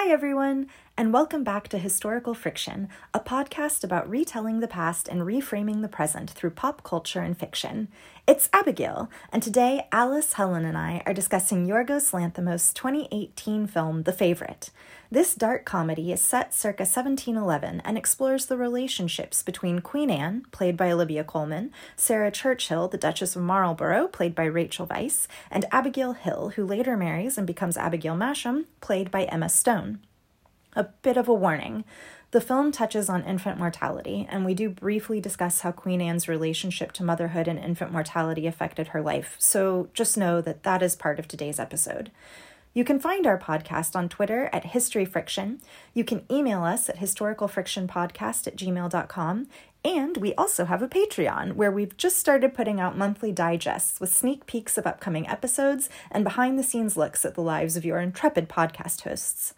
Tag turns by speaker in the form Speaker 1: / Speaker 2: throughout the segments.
Speaker 1: Hi, everyone, and welcome back to Historical Friction, a podcast about retelling the past and reframing the present through pop culture and fiction. It's Abigail, and today Alice, Helen, and I are discussing Yorgos Lanthimos' 2018 film, The Favorite. This dark comedy is set circa 1711 and explores the relationships between Queen Anne, played by Olivia Colman, Sarah Churchill, the Duchess of Marlborough, played by Rachel Weisz, and Abigail Hill, who later marries and becomes Abigail Masham, played by Emma Stone. A bit of a warning. The film touches on infant mortality, and we do briefly discuss how Queen Anne's relationship to motherhood and infant mortality affected her life, so just know that that is part of today's episode. You can find our podcast on Twitter at History Friction. You can email us at historicalfrictionpodcast at gmail.com. And we also have a Patreon where we've just started putting out monthly digests with sneak peeks of upcoming episodes and behind the scenes looks at the lives of your intrepid podcast hosts.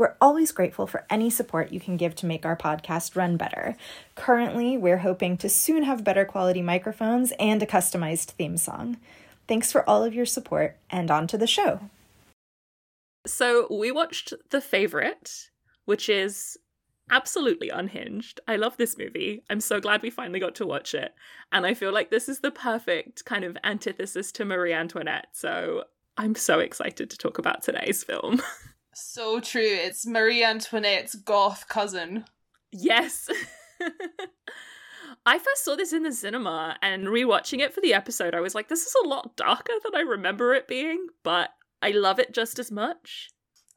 Speaker 1: We're always grateful for any support you can give to make our podcast run better. Currently, we're hoping to soon have better quality microphones and a customized theme song. Thanks for all of your support, and on to the show.
Speaker 2: So we watched The Favorite, which is absolutely unhinged. I love this movie. I'm so glad we finally got to watch it. And I feel like this is the perfect kind of antithesis to Marie Antoinette. So I'm so excited to talk about today's film.
Speaker 3: So true. It's Marie Antoinette's goth cousin.
Speaker 2: Yes. I first saw this in the cinema and rewatching it for the episode, I was like, this is a lot darker than I remember it being, but I love it just as much.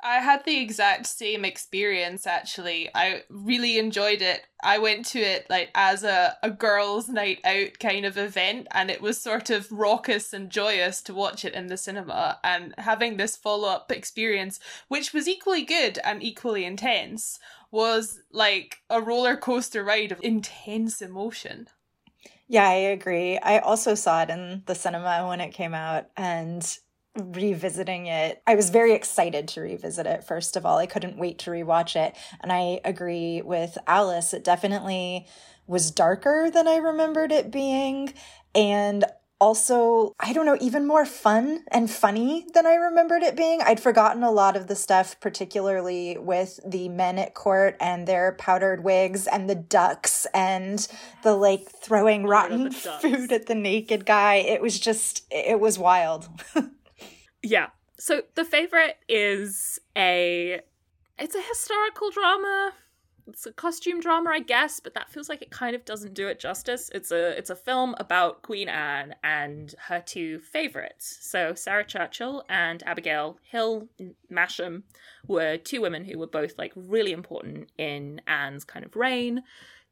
Speaker 3: I had the exact same experience actually. I really enjoyed it. I went to it like as a, a girls' night out kind of event, and it was sort of raucous and joyous to watch it in the cinema. And having this follow up experience, which was equally good and equally intense, was like a roller coaster ride of intense emotion.
Speaker 1: Yeah, I agree. I also saw it in the cinema when it came out, and revisiting it. I was very excited to revisit it, first of all. I couldn't wait to rewatch it. And I agree with Alice. It definitely was darker than I remembered it being. And also, I don't know, even more fun and funny than I remembered it being. I'd forgotten a lot of the stuff, particularly with the men at court and their powdered wigs and the ducks and the like throwing rotten food at the naked guy. It was just, it was wild.
Speaker 2: Yeah. So the favorite is a it's a historical drama. It's a costume drama, I guess, but that feels like it kind of doesn't do it justice. It's a it's a film about Queen Anne and her two favorites. So Sarah Churchill and Abigail Hill Masham were two women who were both like really important in Anne's kind of reign.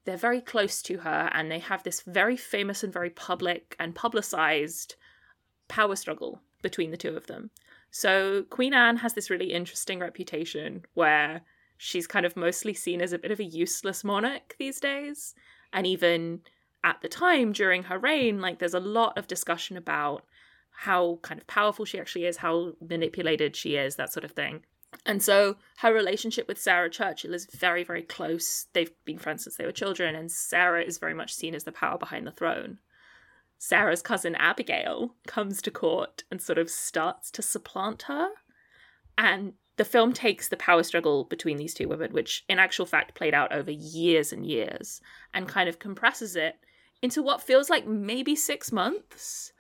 Speaker 2: They're very close to her and they have this very famous and very public and publicized power struggle between the two of them. So Queen Anne has this really interesting reputation where she's kind of mostly seen as a bit of a useless monarch these days. And even at the time during her reign, like there's a lot of discussion about how kind of powerful she actually is, how manipulated she is, that sort of thing. And so her relationship with Sarah Churchill is very, very close. They've been friends since they were children, and Sarah is very much seen as the power behind the throne. Sarah's cousin Abigail comes to court and sort of starts to supplant her. And the film takes the power struggle between these two women, which in actual fact played out over years and years, and kind of compresses it into what feels like maybe six months.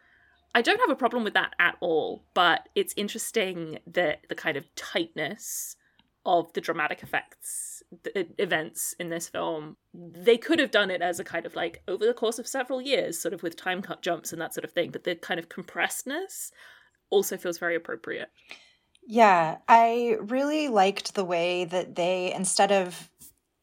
Speaker 2: I don't have a problem with that at all, but it's interesting that the kind of tightness of the dramatic effects the events in this film they could have done it as a kind of like over the course of several years sort of with time cut jumps and that sort of thing but the kind of compressedness also feels very appropriate.
Speaker 1: Yeah i really liked the way that they instead of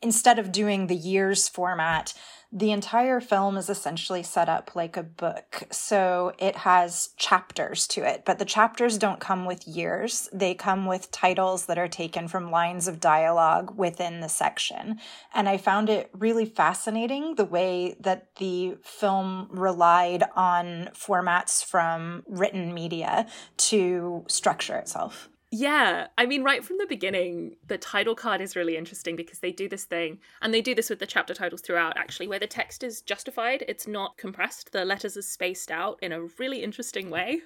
Speaker 1: instead of doing the years format the entire film is essentially set up like a book. So it has chapters to it, but the chapters don't come with years. They come with titles that are taken from lines of dialogue within the section. And I found it really fascinating the way that the film relied on formats from written media to structure itself.
Speaker 2: Yeah, I mean, right from the beginning, the title card is really interesting because they do this thing, and they do this with the chapter titles throughout, actually, where the text is justified. It's not compressed, the letters are spaced out in a really interesting way,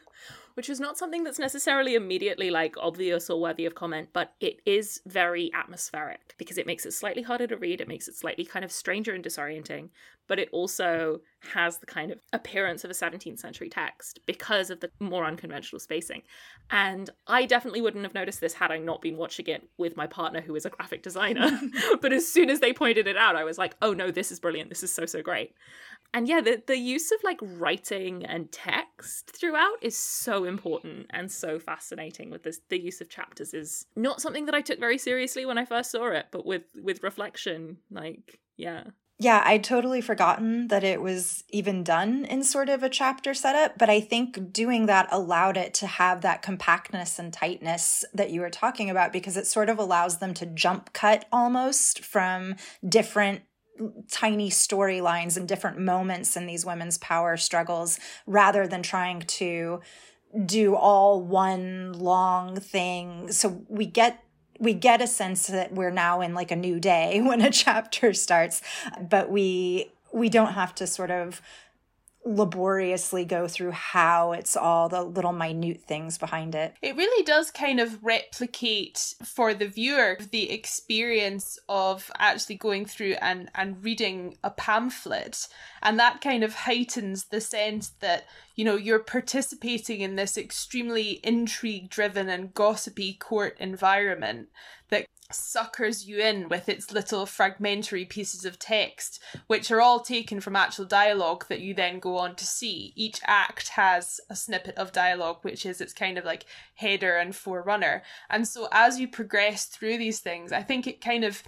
Speaker 2: which is not something that's necessarily immediately like obvious or worthy of comment, but it is very atmospheric because it makes it slightly harder to read, it makes it slightly kind of stranger and disorienting, but it also has the kind of appearance of a 17th century text because of the more unconventional spacing. And I definitely wouldn't have noticed this had I not been watching it with my partner who is a graphic designer. but as soon as they pointed it out, I was like, oh no, this is brilliant. This is so, so great. And yeah, the, the use of like writing and text throughout is so important and so fascinating with this the use of chapters is not something that I took very seriously when I first saw it, but with with reflection, like yeah.
Speaker 1: Yeah, I'd totally forgotten that it was even done in sort of a chapter setup, but I think doing that allowed it to have that compactness and tightness that you were talking about because it sort of allows them to jump cut almost from different tiny storylines and different moments in these women's power struggles rather than trying to do all one long thing. So we get we get a sense that we're now in like a new day when a chapter starts, but we we don't have to sort of laboriously go through how it's all the little minute things behind it.
Speaker 3: It really does kind of replicate for the viewer the experience of actually going through and, and reading a pamphlet. And that kind of heightens the sense that, you know, you're participating in this extremely intrigue driven and gossipy court environment that suckers you in with its little fragmentary pieces of text, which are all taken from actual dialogue that you then go on to see. Each act has a snippet of dialogue, which is its kind of like header and forerunner. And so as you progress through these things, I think it kind of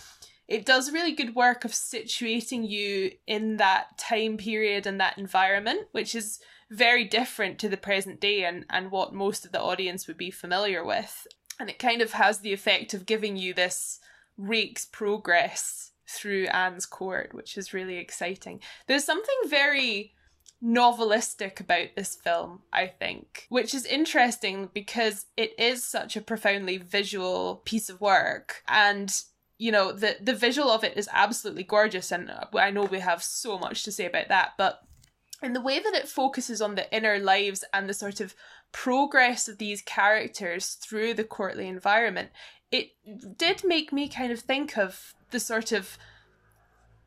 Speaker 3: it does really good work of situating you in that time period and that environment, which is very different to the present day and, and what most of the audience would be familiar with and it kind of has the effect of giving you this rake's progress through Anne's court, which is really exciting. There's something very novelistic about this film, I think, which is interesting because it is such a profoundly visual piece of work and you know the the visual of it is absolutely gorgeous and I know we have so much to say about that but in the way that it focuses on the inner lives and the sort of progress of these characters through the courtly environment, it did make me kind of think of the sort of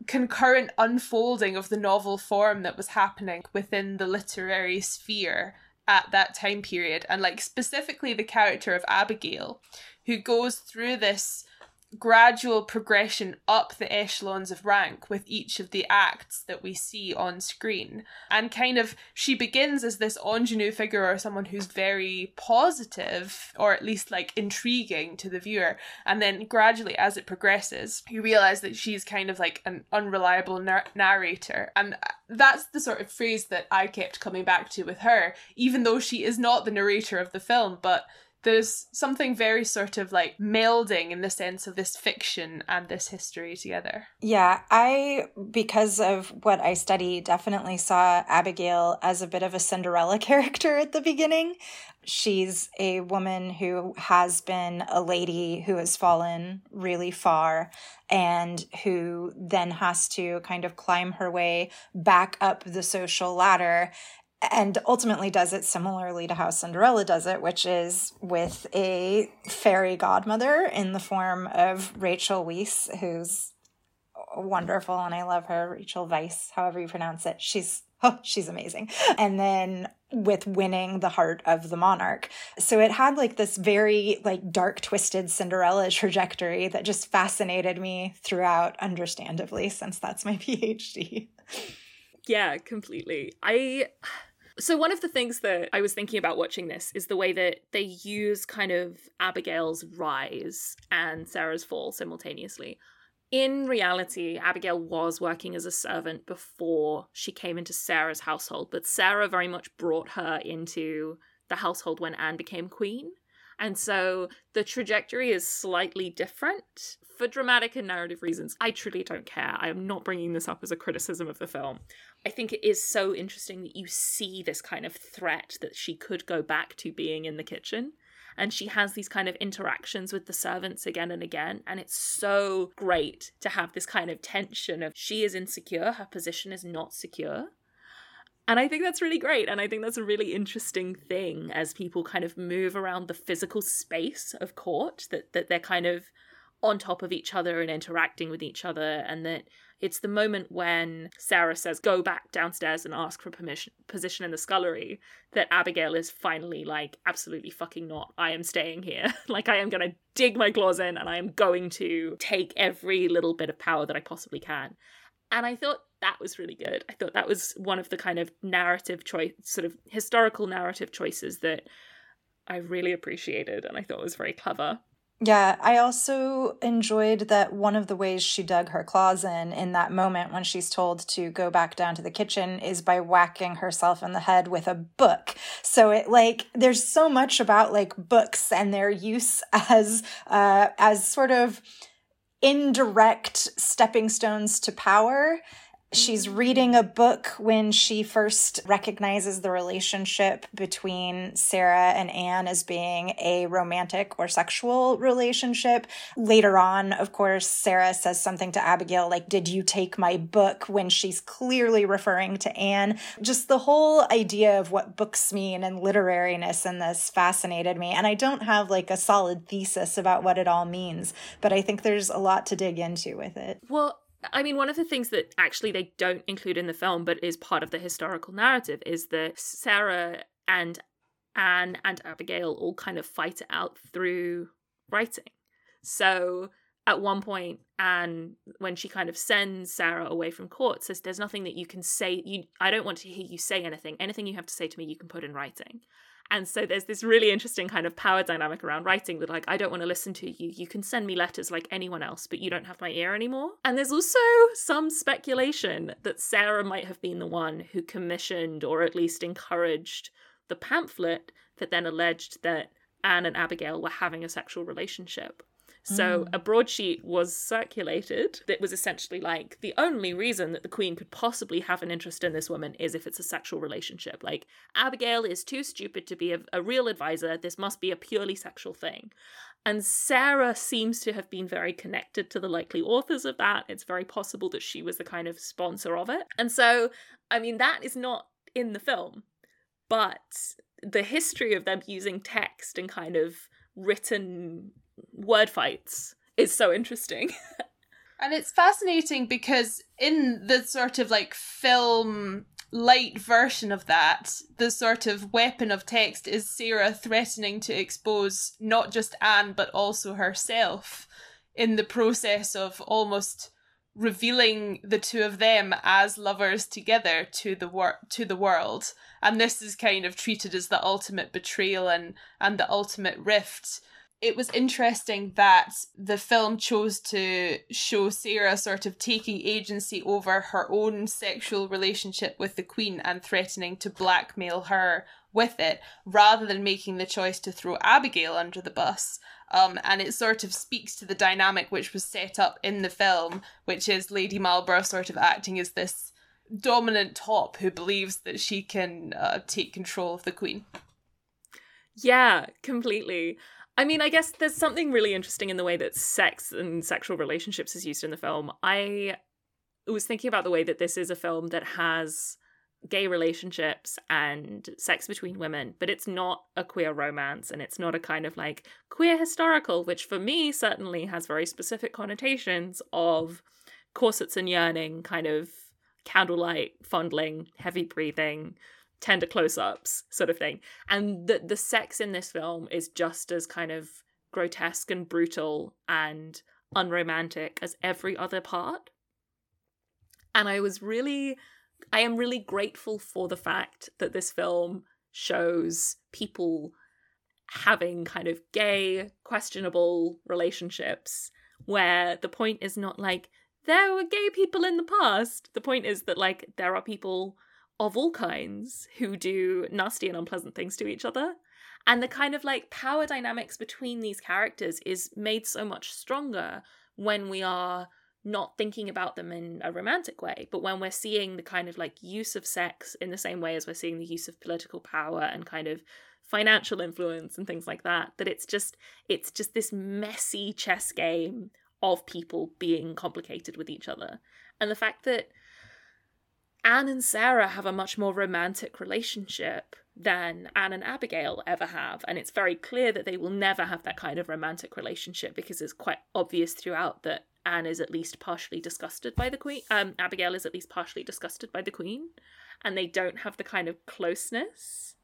Speaker 3: concurrent unfolding of the novel form that was happening within the literary sphere at that time period and like specifically the character of Abigail who goes through this gradual progression up the echelons of rank with each of the acts that we see on screen. And kind of, she begins as this ingenue figure or someone who's very positive, or at least like intriguing to the viewer. And then gradually, as it progresses, you realize that she's kind of like an unreliable nar- narrator. And uh, that's the sort of phrase that I kept coming back to with her, even though she is not the narrator of the film, but there's something very sort of like melding in the sense of this fiction and this history together.
Speaker 1: Yeah, I, because of what I study, definitely saw Abigail as a bit of a Cinderella character at the beginning. She's a woman who has been a lady who has fallen really far and who then has to kind of climb her way back up the social ladder and ultimately does it similarly to how Cinderella does it, which is with a fairy godmother in the form of Rachel Weisz, who's wonderful and I love her, Rachel Weisz, however you pronounce it. She's oh, she's amazing. And then with winning the heart of the monarch. So it had like this very like dark twisted Cinderella trajectory that just fascinated me throughout understandably since that's my PhD.
Speaker 2: Yeah, completely. I so, one of the things that I was thinking about watching this is the way that they use kind of Abigail's rise and Sarah's fall simultaneously. In reality, Abigail was working as a servant before she came into Sarah's household, but Sarah very much brought her into the household when Anne became queen. And so the trajectory is slightly different for dramatic and narrative reasons. I truly don't care. I am not bringing this up as a criticism of the film. I think it is so interesting that you see this kind of threat that she could go back to being in the kitchen. And she has these kind of interactions with the servants again and again. And it's so great to have this kind of tension of she is insecure, her position is not secure. And I think that's really great. And I think that's a really interesting thing as people kind of move around the physical space of court, that, that they're kind of on top of each other and interacting with each other, and that it's the moment when Sarah says, Go back downstairs and ask for permission position in the scullery, that Abigail is finally like, Absolutely fucking not. I am staying here. like I am gonna dig my claws in and I am going to take every little bit of power that I possibly can. And I thought that was really good. I thought that was one of the kind of narrative choice, sort of historical narrative choices that I really appreciated and I thought was very clever.
Speaker 1: Yeah, I also enjoyed that one of the ways she dug her claws in in that moment when she's told to go back down to the kitchen is by whacking herself in the head with a book. So it like there's so much about like books and their use as uh as sort of indirect stepping stones to power She's reading a book when she first recognizes the relationship between Sarah and Anne as being a romantic or sexual relationship. Later on, of course, Sarah says something to Abigail like, Did you take my book? when she's clearly referring to Anne. Just the whole idea of what books mean and literariness in this fascinated me. And I don't have like a solid thesis about what it all means, but I think there's a lot to dig into with it.
Speaker 2: Well, I mean, one of the things that actually they don't include in the film, but is part of the historical narrative, is that Sarah and Anne and Abigail all kind of fight it out through writing. So at one point, Anne, when she kind of sends Sarah away from court, says, "There's nothing that you can say. You, I don't want to hear you say anything. Anything you have to say to me, you can put in writing." And so there's this really interesting kind of power dynamic around writing that, like, I don't want to listen to you. You can send me letters like anyone else, but you don't have my ear anymore. And there's also some speculation that Sarah might have been the one who commissioned or at least encouraged the pamphlet that then alleged that Anne and Abigail were having a sexual relationship. So mm. a broadsheet was circulated that was essentially like the only reason that the queen could possibly have an interest in this woman is if it's a sexual relationship. Like Abigail is too stupid to be a, a real advisor. This must be a purely sexual thing. And Sarah seems to have been very connected to the likely authors of that. It's very possible that she was the kind of sponsor of it. And so, I mean, that is not in the film, but the history of them using text and kind of written word fights is so interesting.
Speaker 3: and it's fascinating because in the sort of like film light version of that, the sort of weapon of text is Sarah threatening to expose not just Anne but also herself in the process of almost revealing the two of them as lovers together to the wor- to the world and this is kind of treated as the ultimate betrayal and and the ultimate rift it was interesting that the film chose to show Sarah sort of taking agency over her own sexual relationship with the Queen and threatening to blackmail her with it, rather than making the choice to throw Abigail under the bus. Um, and it sort of speaks to the dynamic which was set up in the film, which is Lady Marlborough sort of acting as this dominant top who believes that she can uh, take control of the Queen.
Speaker 2: Yeah, completely. I mean, I guess there's something really interesting in the way that sex and sexual relationships is used in the film. I was thinking about the way that this is a film that has gay relationships and sex between women, but it's not a queer romance and it's not a kind of like queer historical, which for me certainly has very specific connotations of corsets and yearning, kind of candlelight fondling, heavy breathing, tender close-ups sort of thing. And the the sex in this film is just as kind of grotesque and brutal and unromantic as every other part. And i was really i am really grateful for the fact that this film shows people having kind of gay questionable relationships where the point is not like there were gay people in the past. The point is that like there are people of all kinds who do nasty and unpleasant things to each other. And the kind of like power dynamics between these characters is made so much stronger when we are not thinking about them in a romantic way, but when we're seeing the kind of like use of sex in the same way as we're seeing the use of political power and kind of financial influence and things like that, that it's just it's just this messy chess game of people being complicated with each other. And the fact that Anne and Sarah have a much more romantic relationship than Anne and Abigail ever have. And it's very clear that they will never have that kind of romantic relationship because it's quite obvious throughout that Anne is at least partially disgusted by the Queen. Um, Abigail is at least partially disgusted by the Queen. And they don't have the kind of closeness.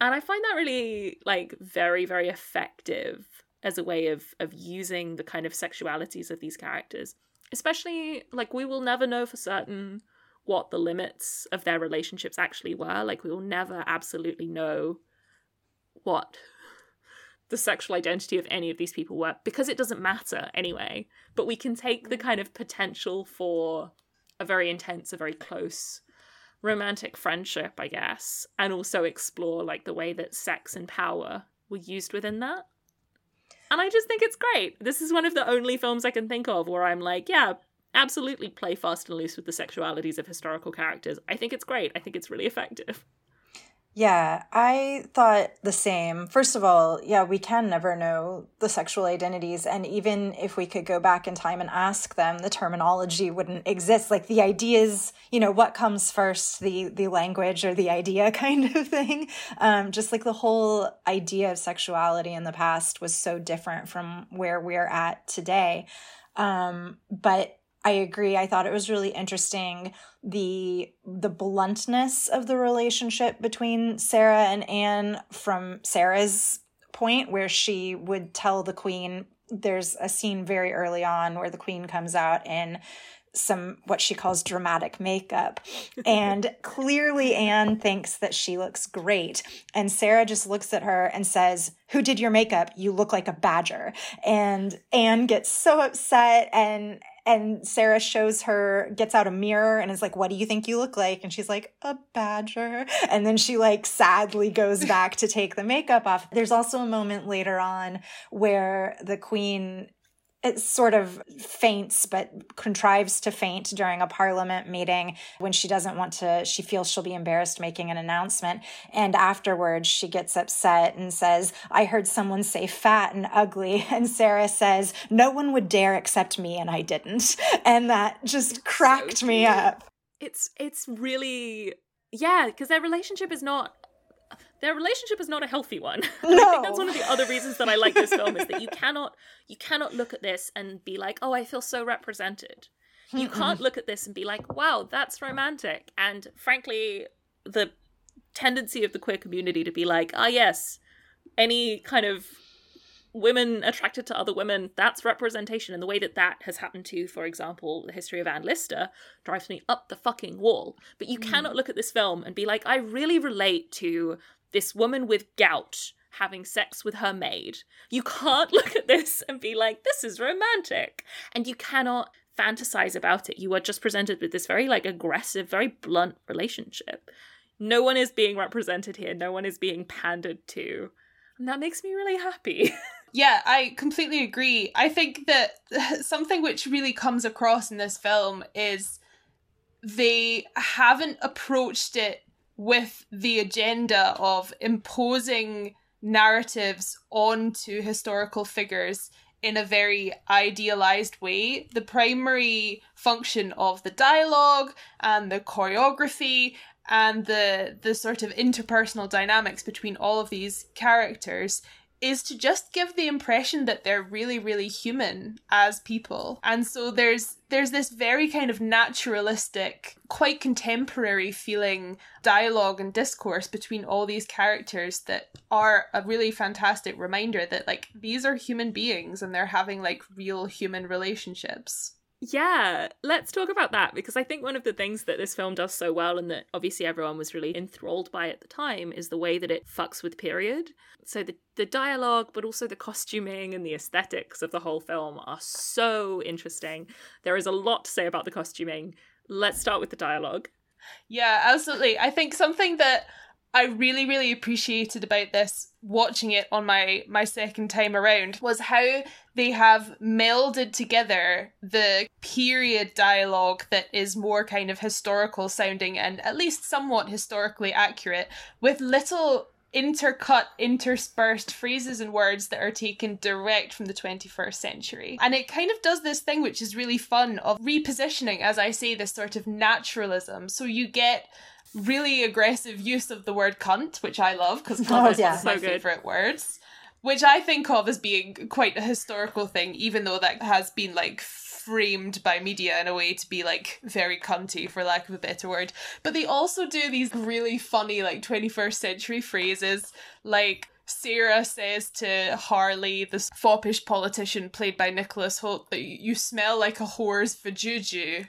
Speaker 2: And I find that really like very, very effective as a way of of using the kind of sexualities of these characters. Especially like we will never know for certain what the limits of their relationships actually were. Like, we will never absolutely know what the sexual identity of any of these people were because it doesn't matter anyway. But we can take the mm. kind of potential for a very intense, a very close romantic friendship, I guess, and also explore like the way that sex and power were used within that. And I just think it's great. This is one of the only films I can think of where I'm like, yeah, absolutely play fast and loose with the sexualities of historical characters. I think it's great. I think it's really effective.
Speaker 1: Yeah, I thought the same. First of all, yeah, we can never know the sexual identities. And even if we could go back in time and ask them, the terminology wouldn't exist. Like the ideas, you know, what comes first, the, the language or the idea kind of thing. Um, just like the whole idea of sexuality in the past was so different from where we're at today. Um, but I agree. I thought it was really interesting the the bluntness of the relationship between Sarah and Anne from Sarah's point where she would tell the queen there's a scene very early on where the queen comes out in some what she calls dramatic makeup. And clearly Anne thinks that she looks great. And Sarah just looks at her and says who did your makeup? You look like a badger. And Anne gets so upset and and Sarah shows her, gets out a mirror and is like, What do you think you look like? And she's like, A badger. And then she like sadly goes back to take the makeup off. There's also a moment later on where the queen it sort of faints but contrives to faint during a parliament meeting when she doesn't want to she feels she'll be embarrassed making an announcement. And afterwards she gets upset and says i heard someone say fat and ugly. And sarah says no one would dare except me and i didn't. And that just cracked so me up.
Speaker 2: It's it's really yeah because their relationship is not their relationship is not a healthy one. No. I think that's one of the other reasons that I like this film is that you cannot you cannot look at this and be like, "Oh, I feel so represented." You can't look at this and be like, "Wow, that's romantic." And frankly, the tendency of the queer community to be like, "Ah, yes, any kind of women attracted to other women, that's representation. And the way that that has happened to, for example, the history of Anne Lister drives me up the fucking wall. But you mm. cannot look at this film and be like, I really relate to this woman with gout having sex with her maid. You can't look at this and be like, this is romantic. And you cannot fantasize about it. You are just presented with this very like aggressive, very blunt relationship. No one is being represented here. No one is being pandered to. And that makes me really happy.
Speaker 3: Yeah, I completely agree. I think that something which really comes across in this film is they haven't approached it with the agenda of imposing narratives onto historical figures in a very idealized way. The primary function of the dialogue and the choreography and the the sort of interpersonal dynamics between all of these characters is to just give the impression that they're really really human as people. And so there's there's this very kind of naturalistic quite contemporary feeling dialogue and discourse between all these characters that are a really fantastic reminder that like these are human beings and they're having like real human relationships
Speaker 2: yeah, let's talk about that because I think one of the things that this film does so well and that obviously everyone was really enthralled by at the time is the way that it fucks with period. So the the dialogue but also the costuming and the aesthetics of the whole film are so interesting. There is a lot to say about the costuming. Let's start with the dialogue.
Speaker 3: Yeah, absolutely. I think something that I really, really appreciated about this watching it on my my second time around was how they have melded together the period dialogue that is more kind of historical sounding and at least somewhat historically accurate with little intercut, interspersed phrases and words that are taken direct from the 21st century. And it kind of does this thing which is really fun of repositioning, as I say, this sort of naturalism. So you get really aggressive use of the word cunt, which I love because cunt
Speaker 1: Oh,
Speaker 3: is
Speaker 1: yeah.
Speaker 3: one of my
Speaker 2: So
Speaker 3: favorite words. Which I think of as being quite a historical thing, even though that has been like framed by media in a way to be like very cunty, for lack of a better word. But they also do these really funny, like 21st century phrases, like Sarah says to Harley, this foppish politician played by Nicholas Hoult, that you smell like a whore's vajuju.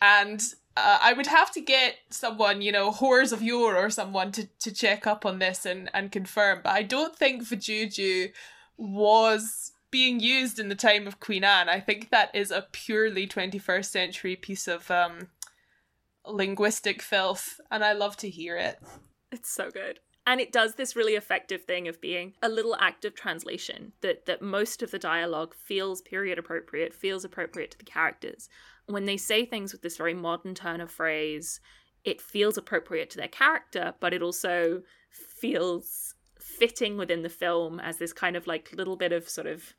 Speaker 3: And uh, I would have to get someone, you know, Whores of Yore or someone to, to check up on this and, and confirm. But I don't think Vajuju was being used in the time of Queen Anne. I think that is a purely 21st century piece of um, linguistic filth, and I love to hear it.
Speaker 2: It's so good. And it does this really effective thing of being a little act of translation that that most of the dialogue feels period appropriate, feels appropriate to the characters. When they say things with this very modern turn of phrase, it feels appropriate to their character, but it also feels fitting within the film as this kind of like little bit of sort of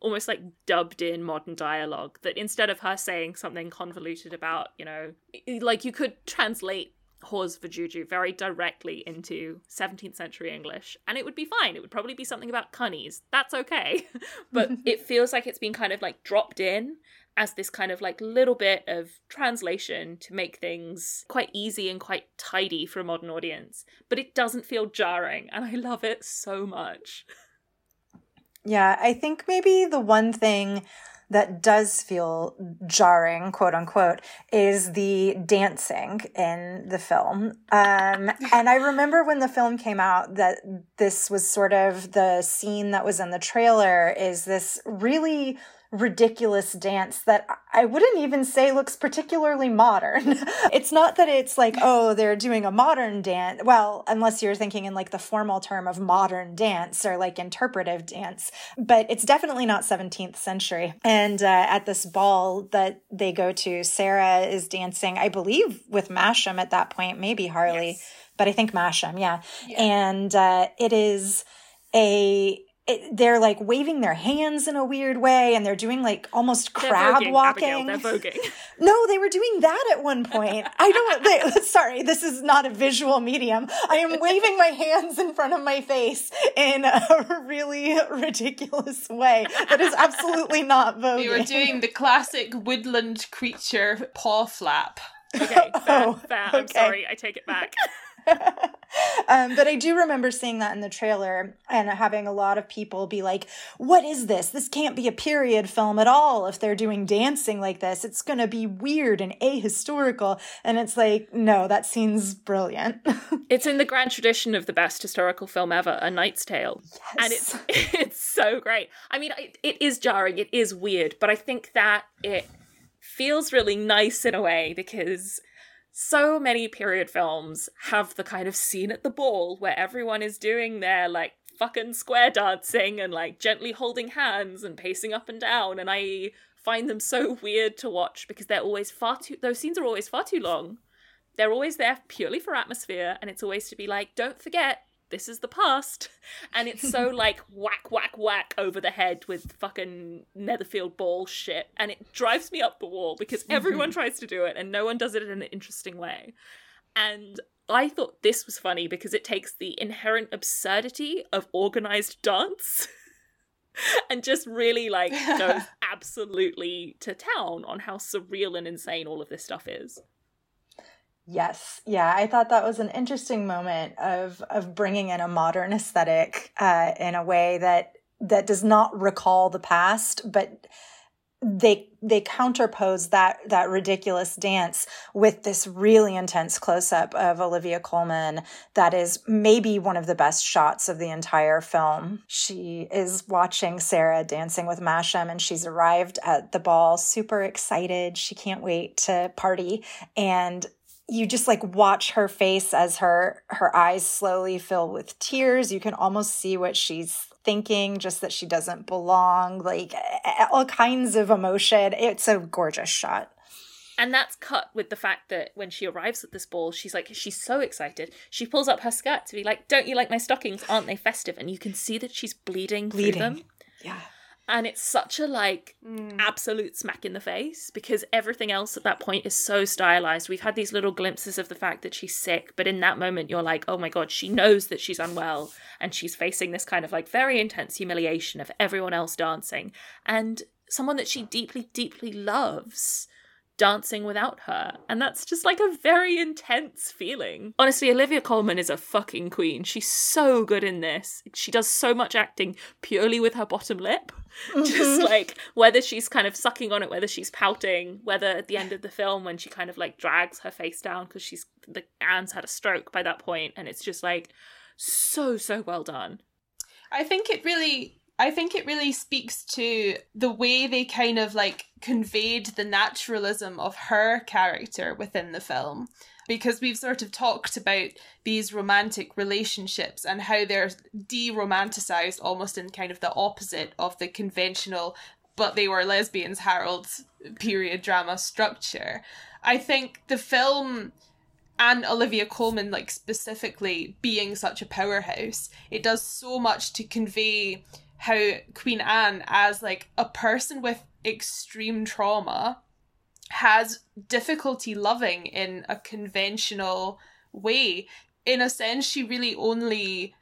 Speaker 2: almost like dubbed in modern dialogue that instead of her saying something convoluted about, you know, like you could translate whore's vajuju very directly into 17th century English and it would be fine. It would probably be something about cunnies. That's okay. but it feels like it's been kind of like dropped in as this kind of like little bit of translation to make things quite easy and quite tidy for a modern audience. But it doesn't feel jarring and I love it so much.
Speaker 1: Yeah, I think maybe the one thing that does feel jarring, quote unquote, is the dancing in the film. Um, and I remember when the film came out that this was sort of the scene that was in the trailer is this really ridiculous dance that I wouldn't even say looks particularly modern. it's not that it's like, oh, they're doing a modern dance. Well, unless you're thinking in like the formal term of modern dance or like interpretive dance, but it's definitely not 17th century. And uh, at this ball that they go to, Sarah is dancing, I believe, with Masham at that point, maybe Harley,
Speaker 2: Yes.
Speaker 1: but I think Masham, yeah. And uh, it is a it, they're like waving their hands in a weird way and they're doing like almost
Speaker 2: They're
Speaker 1: crab
Speaker 2: voguing,
Speaker 1: walking.
Speaker 2: Abigail, they're.
Speaker 1: No, they were doing that at one point. I don't. They, sorry, this is not a visual medium. I am waving my hands in front of my face in a really ridiculous way. That is absolutely not voguing.
Speaker 3: They were doing the classic woodland creature paw flap.
Speaker 2: Okay, fair,
Speaker 1: Oh,
Speaker 2: fair. I'm
Speaker 1: okay.
Speaker 2: sorry, I take it back.
Speaker 1: um, but I do remember seeing that in the trailer and having a lot of people be like, What is this? This can't be a period film at all if they're doing dancing like this. It's going to be weird and ahistorical. And it's like, No, that scene's brilliant.
Speaker 2: It's in the grand tradition of the best historical film ever, A Knight's Tale. Yes. And it's it's so great. I mean, it, it is jarring, it is weird, but I think that it feels really nice in a way because so many period films have the kind of scene at the ball where everyone is doing their like fucking square dancing and like gently holding hands and pacing up and down and I find them so weird to watch because they're always far too those scenes are always far too long. They're always there purely for atmosphere and it's always to be like don't forget this is the past. And it's so like whack whack whack over the head with fucking netherfield ball shit. And it drives me up the wall because everyone tries to do it and no one does it in an interesting way. And i thought this was funny because it takes the inherent absurdity of organized dance and just really like goes absolutely to town on how surreal and insane all of this stuff is
Speaker 1: Yes, yeah, I thought that was an interesting moment of of bringing in a modern aesthetic uh, in a way that that does not recall the past, but they they counterpose that that ridiculous dance with this really intense close up of Olivia Colman that is maybe one of the best shots of the entire film. She is watching Sarah dancing with Masham and she's arrived at the ball super excited. She can't wait to party and you just like watch her face as her her eyes slowly fill with tears you can almost see what she's thinking just that she doesn't belong like all kinds of emotion it's a gorgeous shot
Speaker 2: And that's cut with the fact that when she arrives at this ball, she's like, she's so excited. She pulls up her skirt to be like, Don't you like my stockings? Aren't they festive? And you can see that she's bleeding, bleeding. through them.
Speaker 1: Yeah.
Speaker 2: And it's such a like mm. absolute smack in the face because everything else at that point is so stylized. We've had these little glimpses of the fact that she's sick, but in that moment, you're like, oh my God, she knows that she's unwell and she's facing this kind of like very intense humiliation of everyone else dancing. And someone that she deeply, deeply loves dancing without her. And that's just like a very intense feeling. Honestly, Olivia Colman is a fucking queen. She's so good in this. She does so much acting purely with her bottom lip. Mm-hmm. Just like whether she's kind of sucking on it, whether she's pouting, whether at the end of the film when she kind of like drags her face down because she's the Anne's had a stroke by that point, and it's just like so so well done.
Speaker 3: I think it really I think it really speaks to the way they kind of like conveyed the naturalism of her character within the film. Because we've sort of talked about these romantic relationships and how they're de romanticized almost in kind of the opposite of the conventional, but they were lesbians Harold's period drama structure. I think the film and Olivia Colman, like specifically being such a powerhouse, it does so much to convey how Queen Anne, as like a person with extreme trauma, has difficulty loving in a conventional way. In a sense, she really only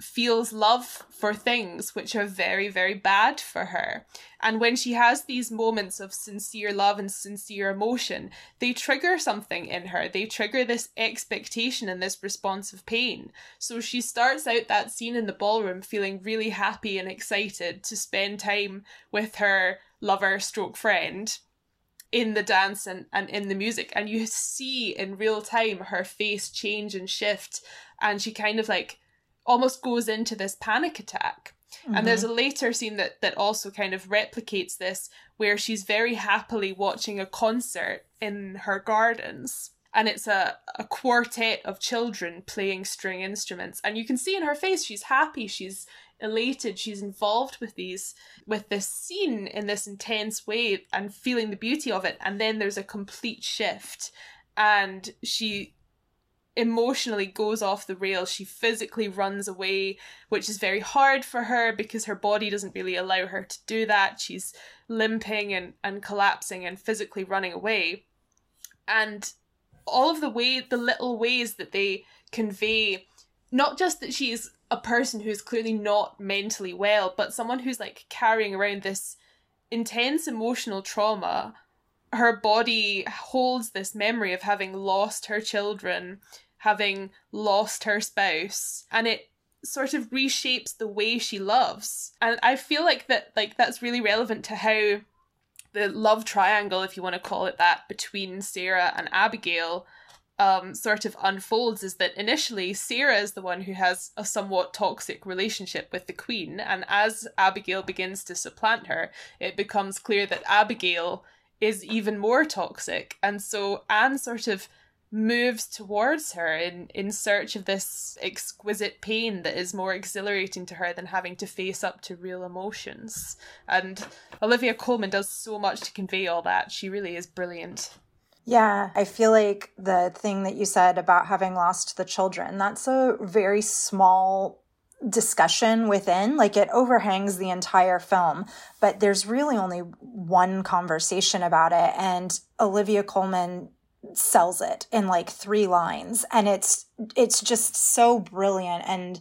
Speaker 3: feels love for things which are very, very bad for her. And when she has these moments of sincere love and sincere emotion, they trigger something in her. They trigger this expectation and this response of pain. So she starts out that scene in the ballroom feeling really happy and excited to spend time with her lover stroke friend in the dance and, and in the music and you see in real time her face change and shift and she kind of like almost goes into this panic attack. Mm-hmm. And there's mm-hmm. a later scene that that also kind of replicates this where she's very happily watching a concert in her gardens and it's a, a quartet of children playing string instruments and you can see in her face she's happy she's elated she's involved with these with this scene in this intense way and feeling the beauty of it and then there's a complete shift and she emotionally goes off the rails. She physically runs away, which is very hard for her because her body doesn't really allow her to do that. She's limping and, and collapsing and physically running away. And all of the way, the little ways that they convey, not just that she's a person who's clearly not mentally well, but someone who's like carrying around this intense emotional trauma her body holds this memory of having lost her children having lost her spouse and it sort of reshapes the way she loves. And i feel like that like that's really relevant to how the love triangle if you want to call it that between sarah and abigail um, sort of unfolds is that initially Sarah is the one who has a somewhat toxic relationship with the Queen, and as Abigail begins to supplant her, it becomes clear that Abigail is even more toxic, and so Anne sort of moves towards her in in search of this exquisite pain that is more exhilarating to her than having to face up to real emotions and olivia colman does so much to convey all that she really is brilliant
Speaker 1: yeah, I feel like the thing that you said about having lost the children, that's a very small discussion within. Like it overhangs the entire film, but there's really only one conversation about it. And Olivia Colman sells it in like three lines and it's it's just so brilliant and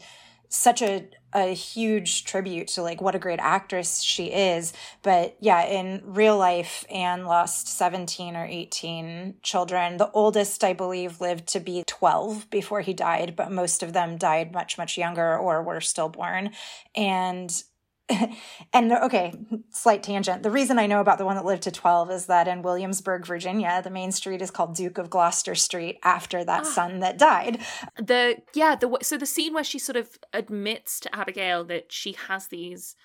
Speaker 1: such a a huge tribute to like what a great actress she is. But yeah in real life anne lost 17 or 18 children. The oldest i believe lived to be 12 before he died but most of them died much much younger or were stillborn. And and okay, slight tangent. The reason I know about the one that lived to 12 is that in Williamsburg, Virginia, the main street is called Duke of Gloucester Street after that ah. son that died.
Speaker 2: The yeah, the so the scene where she sort of admits to Abigail that she has these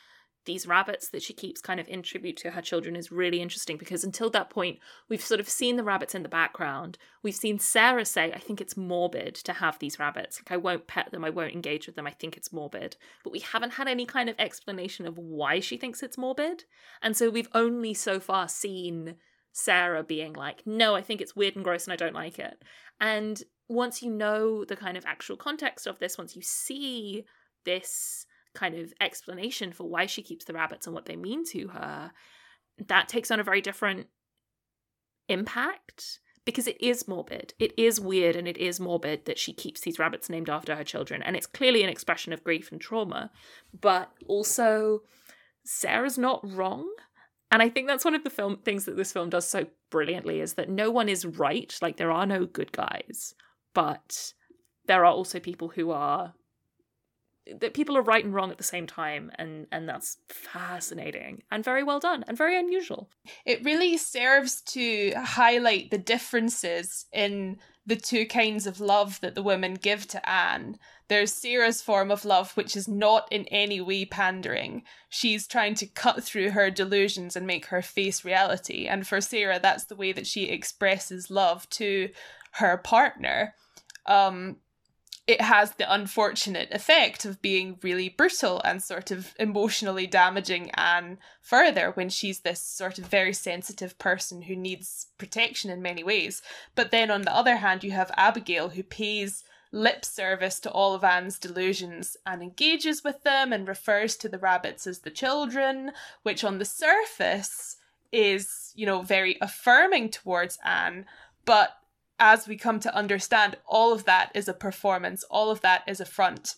Speaker 2: these rabbits that she keeps kind of in tribute to her children is really interesting because until that point, we've sort of seen the rabbits in the background. We've seen Sarah say, I think it's morbid to have these rabbits. Like, I won't pet them, I won't engage with them, I think it's morbid. But we haven't had any kind of explanation of why she thinks it's morbid. And so we've only so far seen Sarah being like, no, I think it's weird and gross and I don't like it. And once you know the kind of actual context of this, once you see this kind of explanation for why she keeps the rabbits and what they mean to her, that takes on a very different impact because it is morbid. It is weird and it is morbid that she keeps these rabbits named after her children. And it's clearly an expression of grief and trauma, but also Sarah's not wrong. And I think that's one of the film things that this film does so brilliantly is that no one is right. Like there are no good guys, but there are also people who are that people are right and wrong at the same time and and that's fascinating and very well done and very unusual
Speaker 3: it really serves to highlight the differences in the two kinds of love that the women give to Anne. There's Sarah's form of love, which is not in any way pandering. She's trying to cut through her delusions and make her face reality. And for Sarah, that's the way that she expresses love to her partner. Um, it has the unfortunate effect of being really brutal and sort of emotionally damaging Anne further when she's this sort of very sensitive person who needs protection in many ways. But then on the other hand, you have Abigail who pays lip service to all of Anne's delusions and engages with them and refers to the rabbits as the children, which on the surface is, you know, very affirming towards Anne, but as we come to understand, all of that is a performance, all of that is a front.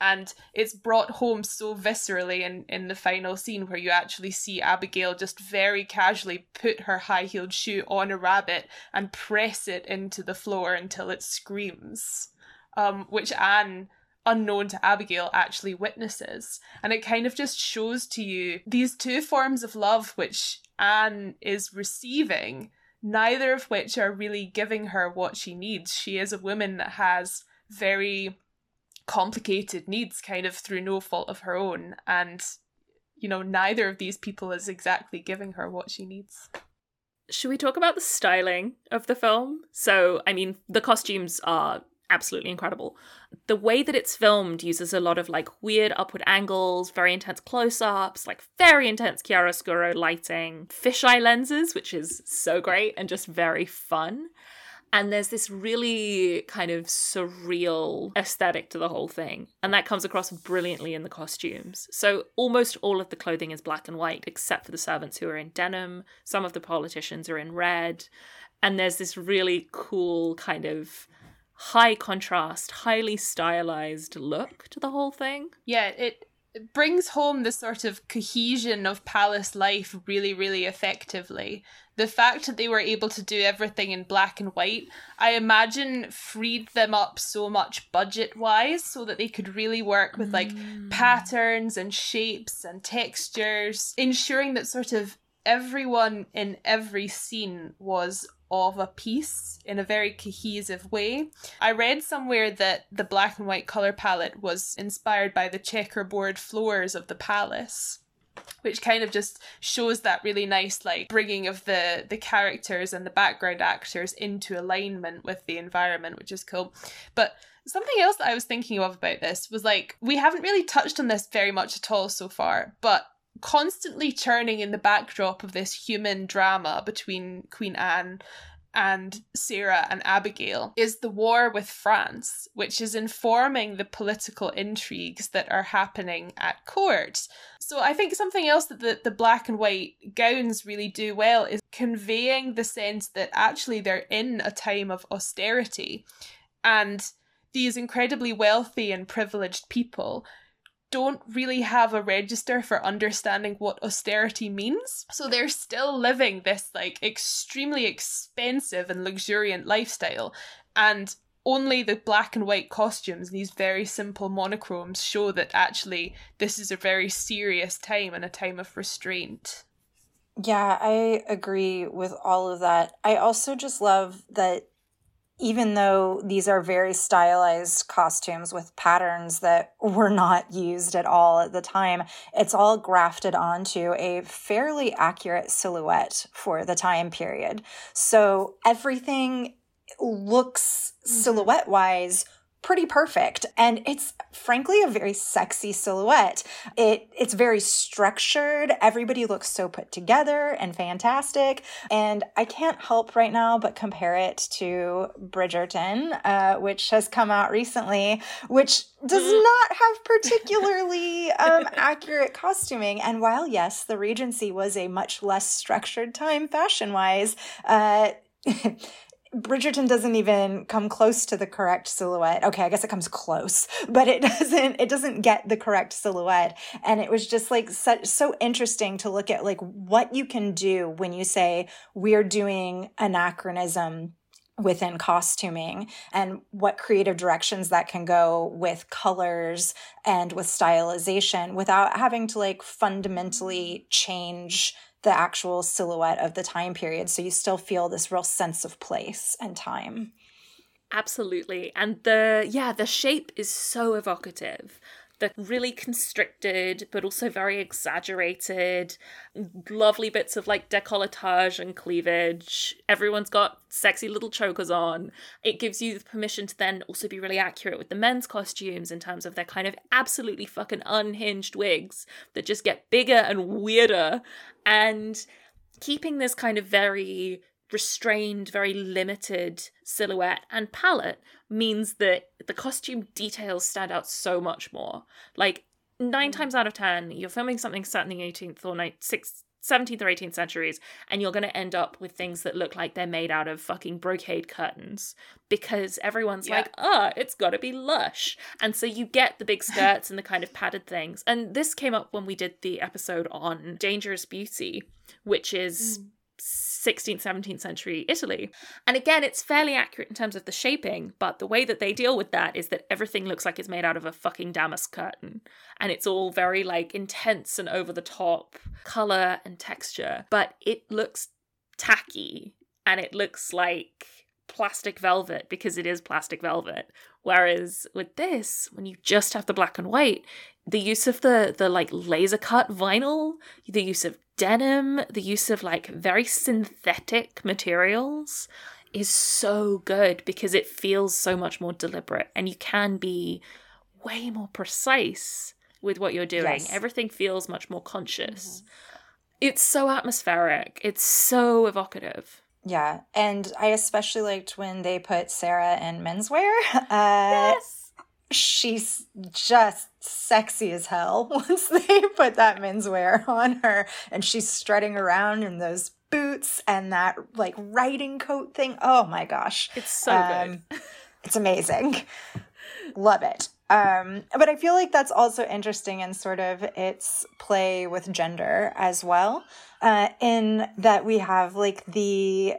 Speaker 3: And it's brought home so viscerally in, in the final scene where you actually see Abigail just very casually put her high heeled shoe on a rabbit and press it into the floor until it screams. Um, which Anne unknown to Abigail actually witnesses. And it kind of just shows to you these two forms of love which Anne is receiving neither of which are really giving her what she needs. She is a woman that has very complicated needs, kind of through no fault of her own. And, you know, neither of these people is exactly giving her what she needs.
Speaker 2: Should we talk about the styling of the film? So, I mean, the costumes are absolutely incredible. The way that it's filmed uses a lot of like weird upward angles, very intense close ups, like very intense chiaroscuro lighting, fisheye lenses, which is so great and just very fun. And there's this really kind of surreal aesthetic to the whole thing. And that comes across brilliantly in the costumes. So almost all of the clothing is black and white, except for the servants who are in denim. Some of the politicians are in red. And there's this really cool kind of high contrast, highly stylized look to the whole thing.
Speaker 3: Yeah, it, it brings home the sort of cohesion of palace life really, really effectively. The fact that they were able to do everything in black and white, I imagine freed them up so much budget wise so that they could really work with like mm. patterns and shapes and textures, ensuring that sort of everyone in every scene was of a piece in a very cohesive way. I read somewhere that the black and white color palette was inspired by the checkerboard floors of the palace which kind of just shows that really nice like bringing of the the characters and the background actors into alignment with the environment which is cool but something else that i was thinking of about this was like we haven't really touched on this very much at all so far but constantly churning in the backdrop of this human drama between Queen Anne and Sarah and Abigail is the war with France, which is informing the political intrigues that are happening at court. So I think something else that the, the black and white gowns really do well is conveying the sense that actually they're in a time of austerity and these incredibly wealthy and privileged people don't really have a register for understanding what austerity means. So they're still living this like extremely expensive and luxuriant lifestyle. And only the black and white costumes, these very simple monochromes, show that actually this is a very serious time and a time of restraint.
Speaker 1: Yeah, I agree with all of that. I also just love that even though these are very stylized costumes with patterns that were not used at all at the time, it's all grafted onto a fairly accurate silhouette for the time period. So everything looks mm-hmm. silhouette wise pretty perfect. And it's frankly a very sexy silhouette. It it's very structured. Everybody looks so put together and fantastic. And i can't help right now but compare it to bridgerton uh, which has come out recently which does mm. not have particularly um, accurate costuming. And while yes the regency was a much less structured time fashion wise uh, Bridgerton doesn't even come close to the correct silhouette. Okay, I guess it comes close, but it doesn't it doesn't get the correct silhouette. And it was just like such so interesting to look at like what you can do when you say we're doing anachronism within costuming and what creative directions that can go with colors and with stylization without having to like fundamentally change the actual silhouette of the time period. So you still feel this real sense of place and time.
Speaker 2: Absolutely. And the, yeah, the shape is so evocative the really constricted but also very exaggerated lovely bits of like decolletage and cleavage. Everyone's got sexy little chokers on. It gives you the permission to then also be really accurate with the men's costumes in terms of their kind of absolutely fucking unhinged wigs that just get bigger and weirder. And keeping this kind of very restrained, very limited silhouette and palette means that the costume details stand out so much more. Like nine mm. times out of ten, you're filming something set in the 18th or 19th, 17th or 18th centuries, and you're going to end up with things that look like they're made out of fucking brocade curtains because everyone's yeah. like, ah, oh, it's got to be lush. And so you get the big skirts and the kind of padded things. And this came up when we did the episode on Dangerous Beauty, which is. Mm 16th, 17th century Italy. And again, it's fairly accurate in terms of the shaping, but the way that they deal with that is that everything looks like it's made out of a fucking damask curtain. And it's all very like intense and over the top color and texture, but it looks tacky and it looks like plastic velvet because it is plastic velvet. Whereas with this, when you just have the black and white, the use of the the like laser cut vinyl, the use of denim, the use of like very synthetic materials is so good because it feels so much more deliberate and you can be way more precise with what you're doing. Yes. Everything feels much more conscious. Mm-hmm. It's so atmospheric. It's so evocative.
Speaker 1: Yeah, and I especially liked when they put Sarah in menswear. Uh, yes. She's just sexy as hell once they put that menswear on her, and she's strutting around in those boots and that like riding coat thing. Oh my gosh,
Speaker 2: it's so um, good.
Speaker 1: it's amazing. Love it. Um, but I feel like that's also interesting in sort of its play with gender as well, uh, in that we have like the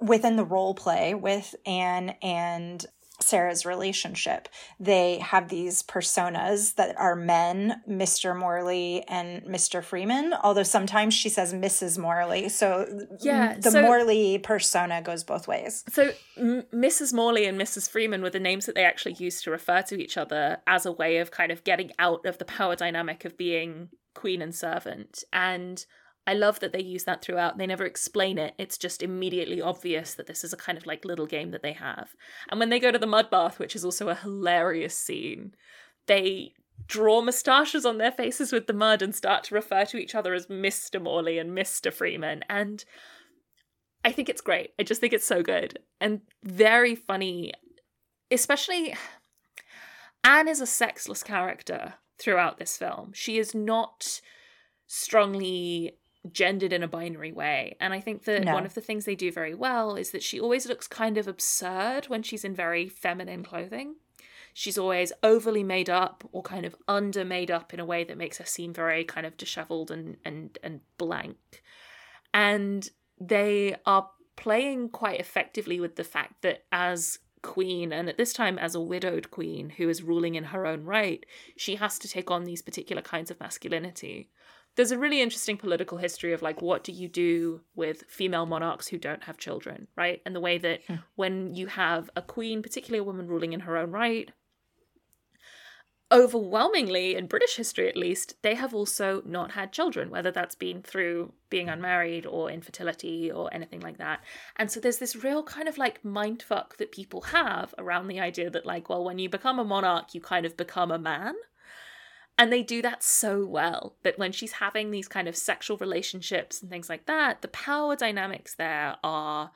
Speaker 1: within the role play with Anne and Sarah's relationship. They have these personas that are men, Mr. Morley and Mr. Freeman, although sometimes she says Mrs. Morley. So yeah, the so, Morley persona goes both ways.
Speaker 2: So M- Mrs. Morley and Mrs. Freeman were the names that they actually used to refer to each other as a way of kind of getting out of the power dynamic of being queen and servant. And I love that they use that throughout. They never explain it. It's just immediately obvious that this is a kind of like little game that they have. And when they go to the mud bath, which is also a hilarious scene, they draw moustaches on their faces with the mud and start to refer to each other as Mr. Morley and Mr. Freeman. And I think it's great. I just think it's so good and very funny, especially Anne is a sexless character throughout this film. She is not strongly gendered in a binary way. And I think that no. one of the things they do very well is that she always looks kind of absurd when she's in very feminine clothing. She's always overly made up or kind of under made up in a way that makes her seem very kind of disheveled and and and blank. And they are playing quite effectively with the fact that as queen and at this time as a widowed queen who is ruling in her own right, she has to take on these particular kinds of masculinity there's a really interesting political history of like what do you do with female monarchs who don't have children, right? And the way that hmm. when you have a queen, particularly a woman ruling in her own right, overwhelmingly, in British history at least, they have also not had children, whether that's been through being unmarried or infertility or anything like that. And so there's this real kind of like mindfuck that people have around the idea that, like, well, when you become a monarch, you kind of become a man. And they do that so well that when she's having these kind of sexual relationships and things like that, the power dynamics there are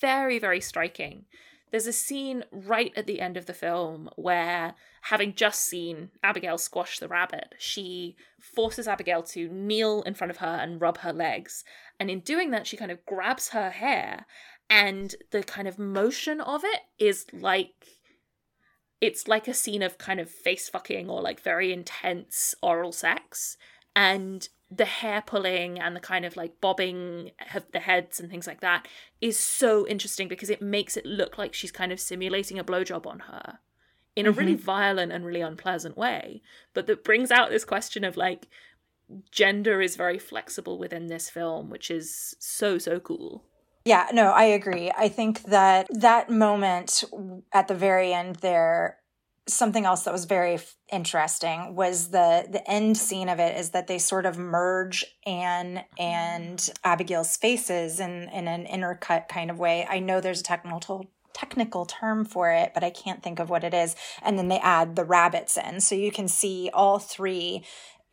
Speaker 2: very, very striking. There's a scene right at the end of the film where, having just seen Abigail squash the rabbit, she forces Abigail to kneel in front of her and rub her legs. And in doing that, she kind of grabs her hair, and the kind of motion of it is like it's like a scene of kind of face fucking or like very intense oral sex. And the hair pulling and the kind of like bobbing of the heads and things like that is so interesting because it makes it look like she's kind of simulating a blowjob on her in a mm-hmm. really violent and really unpleasant way. But that brings out this question of like gender is very flexible within this film, which is so, so cool.
Speaker 1: Yeah, no, I agree. I think that that moment at the very end there something else that was very interesting was the the end scene of it is that they sort of merge Anne and Abigail's faces in in an intercut kind of way. I know there's a technical technical term for it, but I can't think of what it is. And then they add the rabbits in. So you can see all three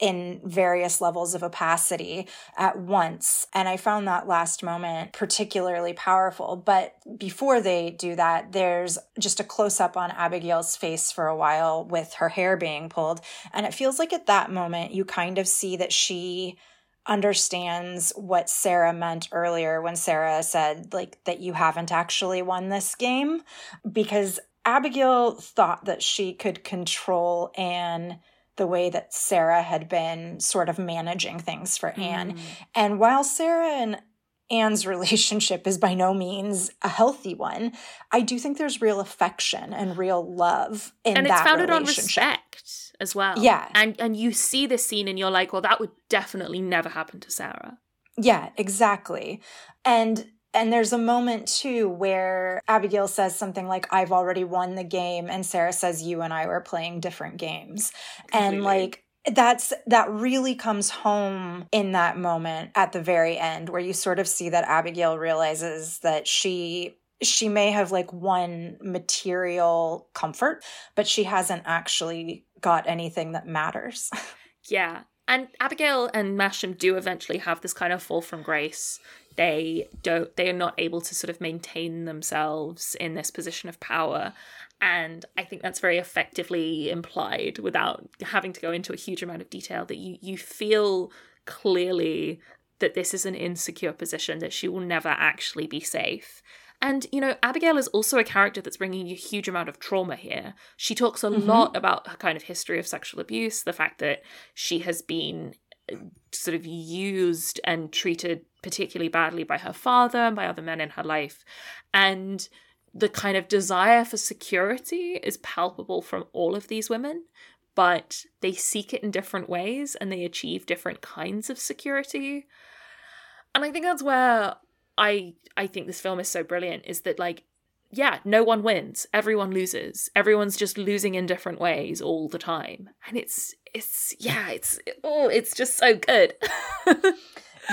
Speaker 1: in various levels of opacity at once. And I found that last moment particularly powerful. But before they do that, there's just a close up on Abigail's face for a while with her hair being pulled. And it feels like at that moment, you kind of see that she understands what Sarah meant earlier when Sarah said, like, that you haven't actually won this game. Because Abigail thought that she could control Anne the way that Sarah had been sort of managing things for Anne. Mm. And while Sarah and Anne's relationship is by no means a healthy one, I do think there's real affection and real love in and
Speaker 2: it's founded on respect as well.
Speaker 1: Yeah,
Speaker 2: and and you see this scene and you're like, well, that would definitely never happen to Sarah.
Speaker 1: Yeah, exactly. And and there's a moment too where Abigail says something like, I've already won the game. And Sarah says, You and I were playing different games. Completely. And like, that's that really comes home in that moment at the very end where you sort of see that Abigail realizes that she she may have like won material comfort but she hasn't actually got anything that matters
Speaker 2: yeah and Abigail and Masham do eventually have this kind of fall from grace they don't they are not able to sort of maintain themselves in this position of power and i think that's very effectively implied without having to go into a huge amount of detail that you you feel clearly that this is an insecure position that she will never actually be safe and, you know, Abigail is also a character that's bringing a huge amount of trauma here. She talks a mm-hmm. lot about her kind of history of sexual abuse, the fact that she has been sort of used and treated particularly badly by her father and by other men in her life. And the kind of desire for security is palpable from all of these women, but they seek it in different ways and they achieve different kinds of security. And I think that's where I I think this film is so brilliant is that like yeah, no one wins. Everyone loses. Everyone's just losing in different ways all the time. And it's it's yeah, it's oh, it's just so good.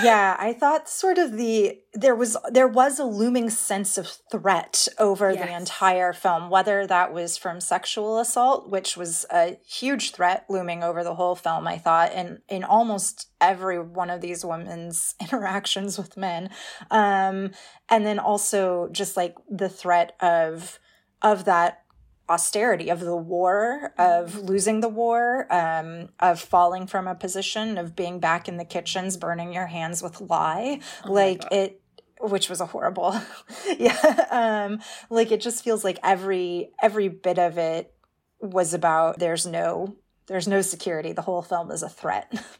Speaker 1: yeah, I thought sort of the there was there was a looming sense of threat over yes. the entire film, whether that was from sexual assault, which was a huge threat looming over the whole film, I thought, in in almost every one of these women's interactions with men. Um, and then also just like the threat of of that austerity of the war of mm-hmm. losing the war um, of falling from a position of being back in the kitchens burning your hands with lye. Oh like it which was a horrible yeah um like it just feels like every every bit of it was about there's no there's no security. The whole film is a threat.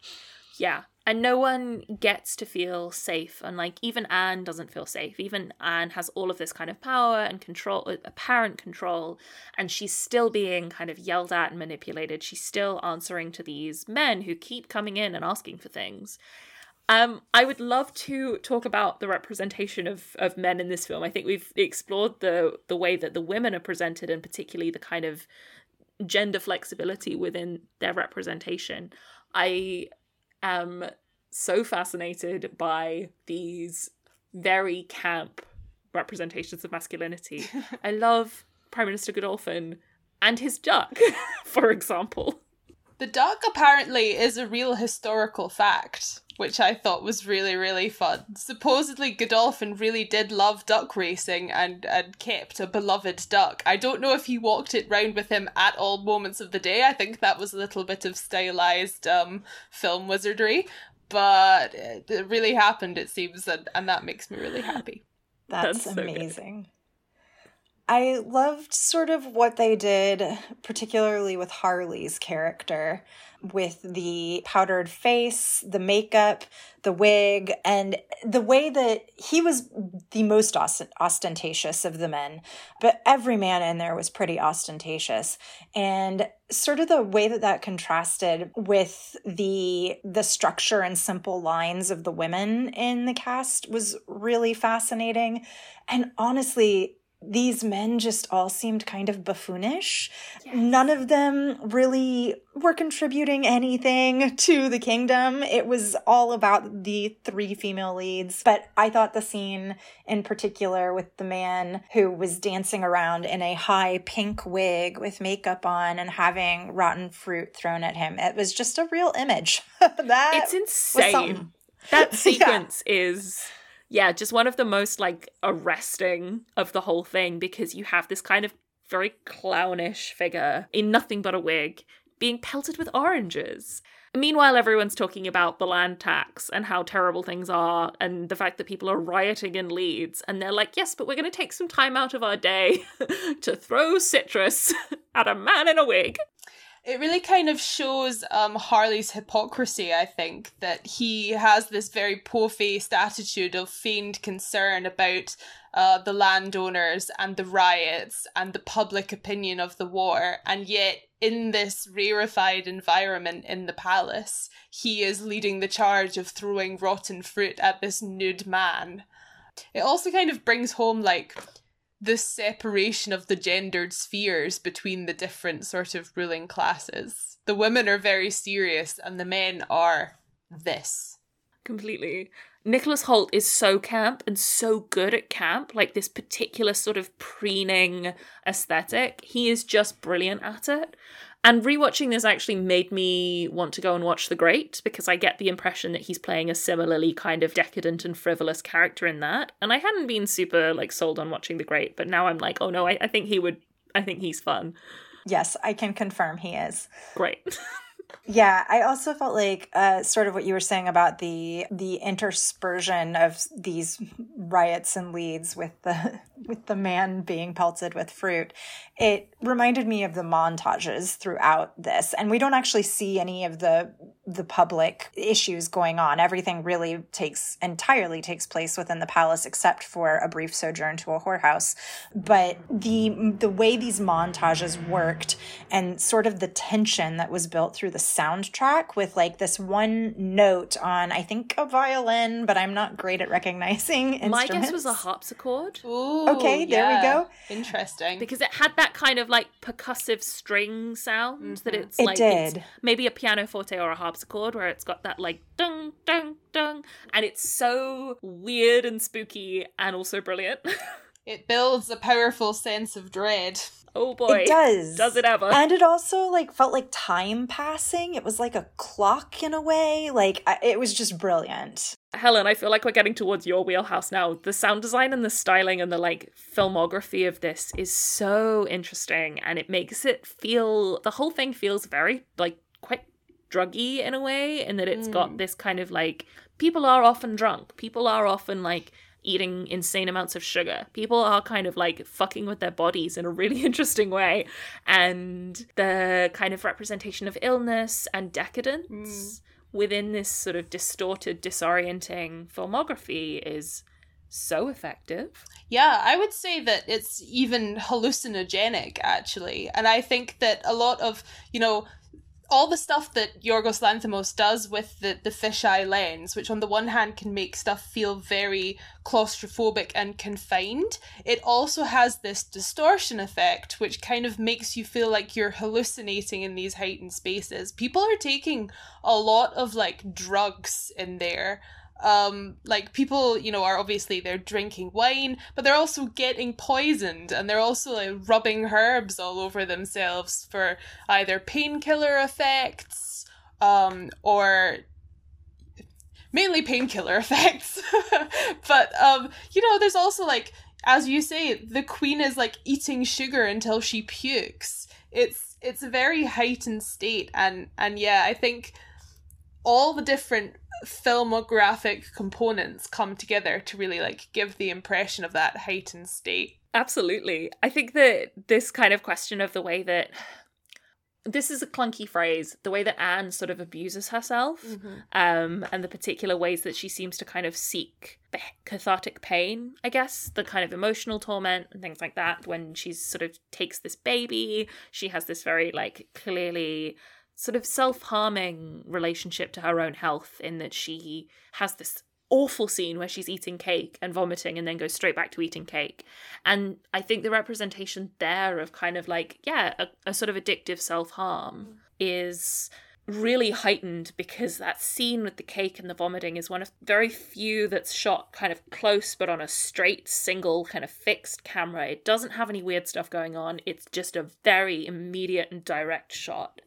Speaker 2: Yeah and no one gets to feel safe and like even anne doesn't feel safe even anne has all of this kind of power and control uh, apparent control and she's still being kind of yelled at and manipulated she's still answering to these men who keep coming in and asking for things um, I would love to talk about the representation of, of men in this film. I think we've explored the the way that the women are presented, and particularly the kind of gender flexibility within their representation. I am so fascinated by these very camp representations of masculinity. I love Prime Minister Godolphin and his duck, for example.
Speaker 3: The duck apparently is a real historical fact, which I thought was really, really fun. Supposedly, Godolphin really did love duck racing and, and kept a beloved duck. I don't know if he walked it round with him at all moments of the day. I think that was a little bit of stylized um, film wizardry, but it, it really happened, it seems, and, and that makes me really happy.
Speaker 1: That's, That's so amazing. Good. I loved sort of what they did, particularly with Harley's character, with the powdered face, the makeup, the wig, and the way that he was the most ostentatious of the men. But every man in there was pretty ostentatious. And sort of the way that that contrasted with the the structure and simple lines of the women in the cast was really fascinating and honestly these men just all seemed kind of buffoonish. Yes. None of them really were contributing anything to the kingdom. It was all about the three female leads. But I thought the scene in particular with the man who was dancing around in a high pink wig with makeup on and having rotten fruit thrown at him, it was just a real image. that
Speaker 2: it's insane. That sequence yeah. is yeah, just one of the most like arresting of the whole thing because you have this kind of very clownish figure in nothing but a wig being pelted with oranges. Meanwhile, everyone's talking about the land tax and how terrible things are, and the fact that people are rioting in Leeds. And they're like, yes, but we're going to take some time out of our day to throw citrus at a man in a wig
Speaker 3: it really kind of shows um, Harley's hypocrisy, I think, that he has this very poor faced attitude of feigned concern about uh, the landowners and the riots and the public opinion of the war, and yet in this rarefied environment in the palace, he is leading the charge of throwing rotten fruit at this nude man. It also kind of brings home, like, the separation of the gendered spheres between the different sort of ruling classes. The women are very serious and the men are this.
Speaker 2: Completely. Nicholas Hoult is so camp and so good at camp, like this particular sort of preening aesthetic. He is just brilliant at it. And rewatching this actually made me want to go and watch The Great because I get the impression that he's playing a similarly kind of decadent and frivolous character in that. And I hadn't been super like sold on watching The Great, but now I'm like, oh no, I, I think he would I think he's fun.
Speaker 1: Yes, I can confirm he is.
Speaker 2: Great.
Speaker 1: Yeah, I also felt like uh, sort of what you were saying about the the interspersion of these riots and Leeds with the with the man being pelted with fruit. It reminded me of the montages throughout this, and we don't actually see any of the the public issues going on. Everything really takes entirely takes place within the palace, except for a brief sojourn to a whorehouse. But the the way these montages worked and sort of the tension that was built through the soundtrack with like this one note on I think a violin, but I'm not great at recognizing.
Speaker 2: My guess was a harpsichord.
Speaker 3: Ooh,
Speaker 1: okay, there yeah. we go.
Speaker 3: Interesting.
Speaker 2: Because it had that kind of like percussive string sound mm-hmm. that it's
Speaker 1: it
Speaker 2: like
Speaker 1: did.
Speaker 2: It's maybe a piano forte or a harpsichord where it's got that like dung dung dung and it's so weird and spooky and also brilliant.
Speaker 3: it builds a powerful sense of dread.
Speaker 2: Oh boy.
Speaker 1: It does.
Speaker 2: Does it ever?
Speaker 1: And it also like felt like time passing. It was like a clock in a way. Like it was just brilliant.
Speaker 2: Helen, I feel like we're getting towards your wheelhouse now. The sound design and the styling and the like filmography of this is so interesting and it makes it feel the whole thing feels very like quite druggy in a way in that it's mm. got this kind of like people are often drunk. People are often like eating insane amounts of sugar. People are kind of like fucking with their bodies in a really interesting way. And the kind of representation of illness and decadence mm. within this sort of distorted, disorienting filmography is so effective.
Speaker 3: Yeah, I would say that it's even hallucinogenic actually. And I think that a lot of, you know, all the stuff that Yorgos Lanthimos does with the, the fisheye lens, which on the one hand can make stuff feel very claustrophobic and confined, it also has this distortion effect, which kind of makes you feel like you're hallucinating in these heightened spaces. People are taking a lot of like drugs in there um like people you know are obviously they're drinking wine but they're also getting poisoned and they're also like rubbing herbs all over themselves for either painkiller effects um or mainly painkiller effects. But um you know there's also like as you say the queen is like eating sugar until she pukes. It's it's a very heightened state and and yeah i think all the different filmographic components come together to really like give the impression of that heightened state.
Speaker 2: Absolutely. I think that this kind of question of the way that this is a clunky phrase, the way that Anne sort of abuses herself, mm-hmm. um, and the particular ways that she seems to kind of seek cathartic pain, I guess, the kind of emotional torment and things like that. When she sort of takes this baby, she has this very like clearly sort of self harming relationship to her own health in that she has this awful scene where she's eating cake and vomiting and then goes straight back to eating cake. And I think the representation there of kind of like, yeah, a, a sort of addictive self harm is really heightened because that scene with the cake and the vomiting is one of very few that's shot kind of close but on a straight single kind of fixed camera. It doesn't have any weird stuff going on. It's just a very immediate and direct shot.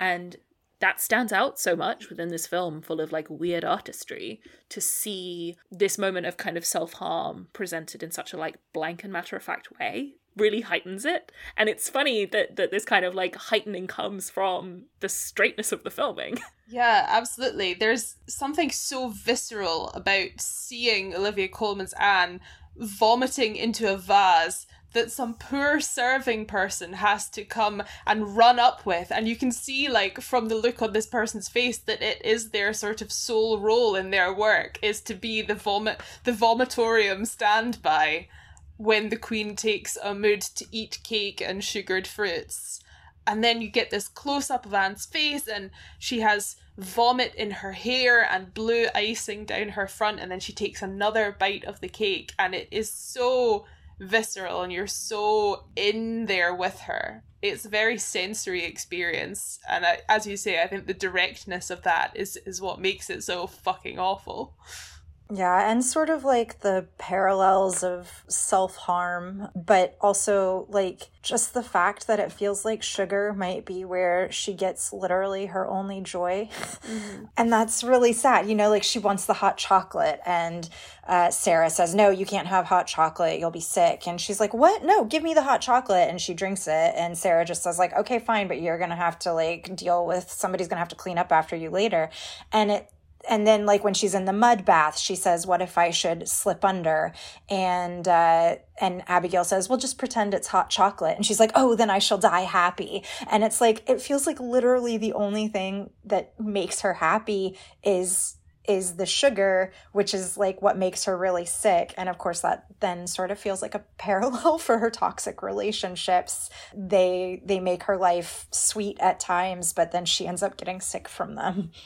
Speaker 2: And that stands out so much within this film full of like weird artistry to see this moment of kind of self-harm presented in such a like blank and matter-of-fact way really heightens it. And it's funny that that this kind of like heightening comes from the straightness of the filming.
Speaker 3: Yeah absolutely. There's something so visceral about seeing olivia colman's anne vomiting into a vase that some poor serving person has to come and run up with. And you can see like from the look on this person's face that it is their sort of sole role in their work is to be the vomit the vomitorium standby when the queen takes a mood to eat cake and sugared fruits. And then you get this close up of Anne's face and she has vomit in her hair and blue icing down her front and then she takes another bite of the cake and it is so visceral and you're so in there with her. It's a very sensory experience, and I, as you say, I think the directness of that is is what makes it so fucking awful.
Speaker 1: Yeah, and sort of like the parallels of self harm, but also like just the fact that it feels like sugar might be where she gets literally her only joy. Mm-hmm. And that's really sad. You know, like she wants the hot chocolate, and uh, Sarah says, No, you can't have hot chocolate. You'll be sick. And she's like, What? No, give me the hot chocolate. And she drinks it. And Sarah just says, like, Okay, fine, but you're going to have to like deal with somebody's going to have to clean up after you later. And it, and then like when she's in the mud bath she says what if i should slip under? And uh and abigail says well just pretend it's hot chocolate. And she's like oh then i shall die happy. And it's like it feels like literally the only thing that makes her happy is is the sugar which is like what makes her really sick. And of course that then sort of feels like a parallel for her toxic relationships. They they make her life sweet at times but then she ends up getting sick from them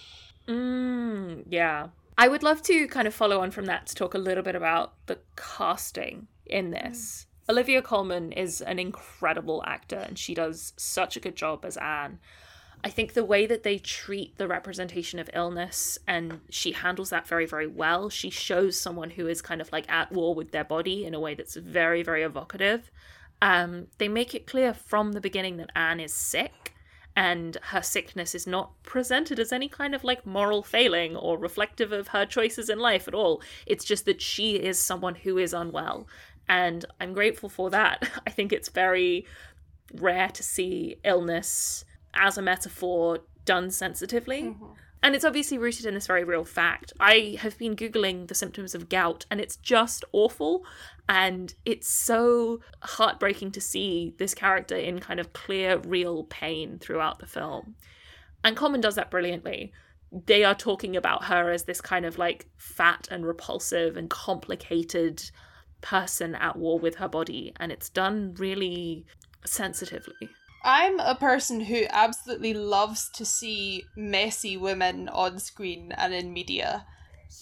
Speaker 2: Mm, yeah. I would love to kind of follow on from that to talk a little bit about the casting in this. Mm. Olivia Colman is an incredible actor and she does such a good job as Anne. I think the way that they treat the representation of illness and she handles that very, very well. She shows someone who is kind of like at war with their body in a way that's very, very evocative. Um, they make it clear from the beginning that Anne is sick and her sickness is not presented as any kind of like moral failing or reflective of her choices in life at all. It's just that she is someone who is unwell. And I'm grateful for that. I think it's very rare to see illness as a metaphor done sensitively. Mm-hmm. And it's obviously rooted in this very real fact. I have been Googling the symptoms of gout, and it's just awful. And it's so heartbreaking to see this character in kind of clear, real pain throughout the film. And Colman does that brilliantly. They are talking about her as this kind of like fat and repulsive and complicated person at war with her body, and it's done really sensitively.
Speaker 3: I'm a person who absolutely loves to see messy women on screen and in media.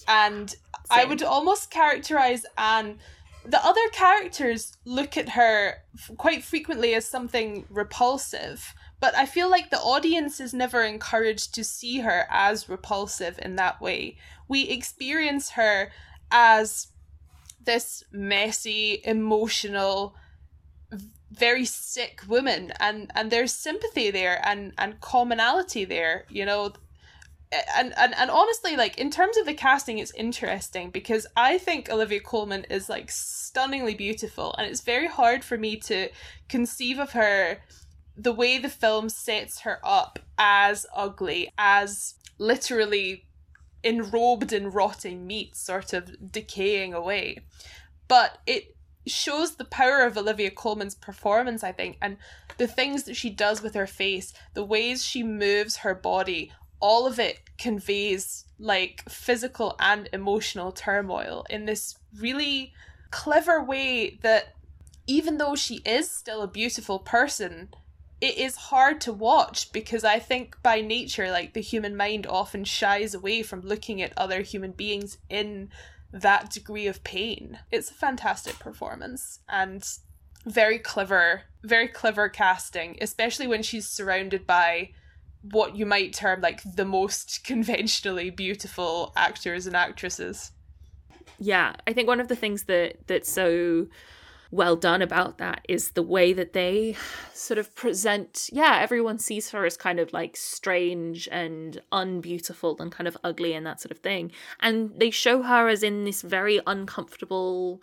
Speaker 3: And Same. I would almost characterize Anne. The other characters look at her quite frequently as something repulsive, but I feel like the audience is never encouraged to see her as repulsive in that way. We experience her as this messy, emotional, very sick woman and and there's sympathy there and and commonality there you know. And, and and honestly like in terms of the casting it's interesting because i think olivia colman is like stunningly beautiful and it's very hard for me to conceive of her the way the film sets her up as ugly as literally enrobed in rotting meat sort of decaying away. But it shows the power of Olivia Colman's performance, I think, and the things that she does with her face, the ways she moves her body, all of it conveys like physical and emotional turmoil in this really clever way that even though she is still a beautiful person, it is hard to watch because I think by nature, like the human mind often shies away from looking at other human beings in that degree of pain. It's a fantastic performance and very clever, very clever casting, especially when she's surrounded by what you might term like the most conventionally beautiful actors and actresses.
Speaker 2: Yeah, I think one of the things that that's so well done about that is the way that they sort of present yeah everyone sees her as kind of like strange and unbeautiful and kind of ugly and that sort of thing. And they show her as in this very uncomfortable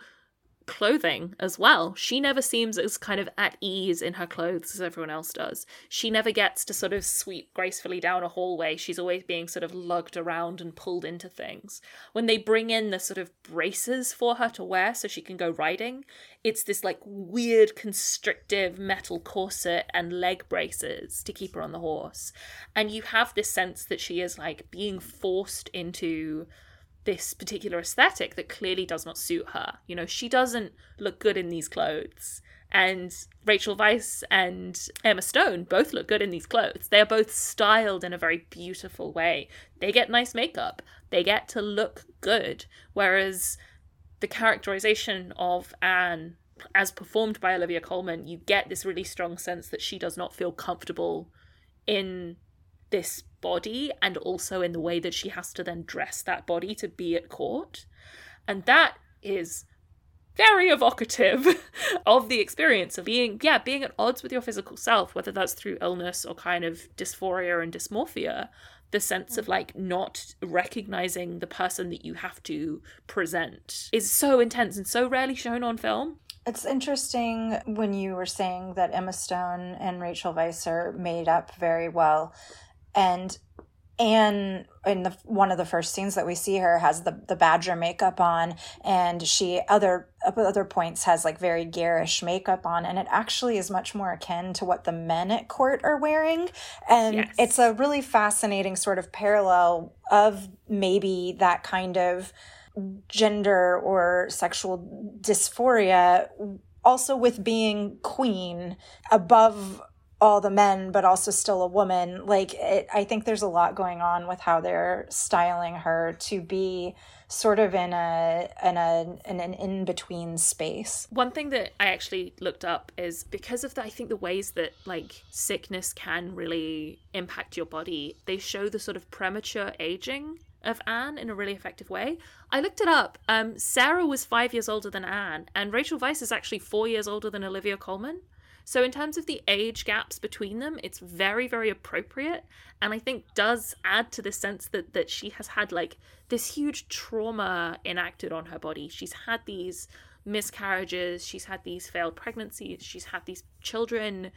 Speaker 2: clothing as well. She never seems as kind of at ease in her clothes as everyone else does. She never gets to sort of sweep gracefully down a hallway. She's always being sort of lugged around and pulled into things. When they bring in the sort of braces for her to wear so she can go riding, it's this like weird constrictive metal corset and leg braces to keep her on the horse. And you have this sense that she is like being forced into this particular aesthetic that clearly does not suit her. You know, she doesn't look good in these clothes. And Rachel Weisz and Emma Stone both look good in these clothes. They are both styled in a very beautiful way. They get nice makeup, they get to look good. Whereas the characterization of Anne, as performed by Olivia Colman, you get this really strong sense that she does not feel comfortable in this body and also in the way that she has to then dress that body to be at court. And that is very evocative of the experience of being yeah being at odds with your physical self whether that's through illness or kind of dysphoria and dysmorphia the sense of mm. like not recognizing the person that you have to present is so intense and so rarely shown on film.
Speaker 1: It's interesting when you were saying that Emma Stone and Rachel Weisz are made up very well and Anne in the one of the first scenes that we see her has the the badger makeup on and she other other points has like very garish makeup on and it actually is much more akin to what the men at court are wearing and yes. it's a really fascinating sort of parallel of maybe that kind of gender or sexual dysphoria also with being queen above all the men but also still a woman like it, i think there's a lot going on with how they're styling her to be sort of in a in a in an in between space
Speaker 2: one thing that i actually looked up is because of the i think the ways that like sickness can really impact your body they show the sort of premature aging of Anne in a really effective way. I looked it up. Um, Sarah was five years older than Anne, and Rachel Weisz is actually four years older than Olivia Colman. So, in terms of the age gaps between them, it's very, very appropriate. And I think does add to the sense that, that she has had like this huge trauma enacted on her body. She's had these miscarriages, she's had these failed pregnancies, she's had these children.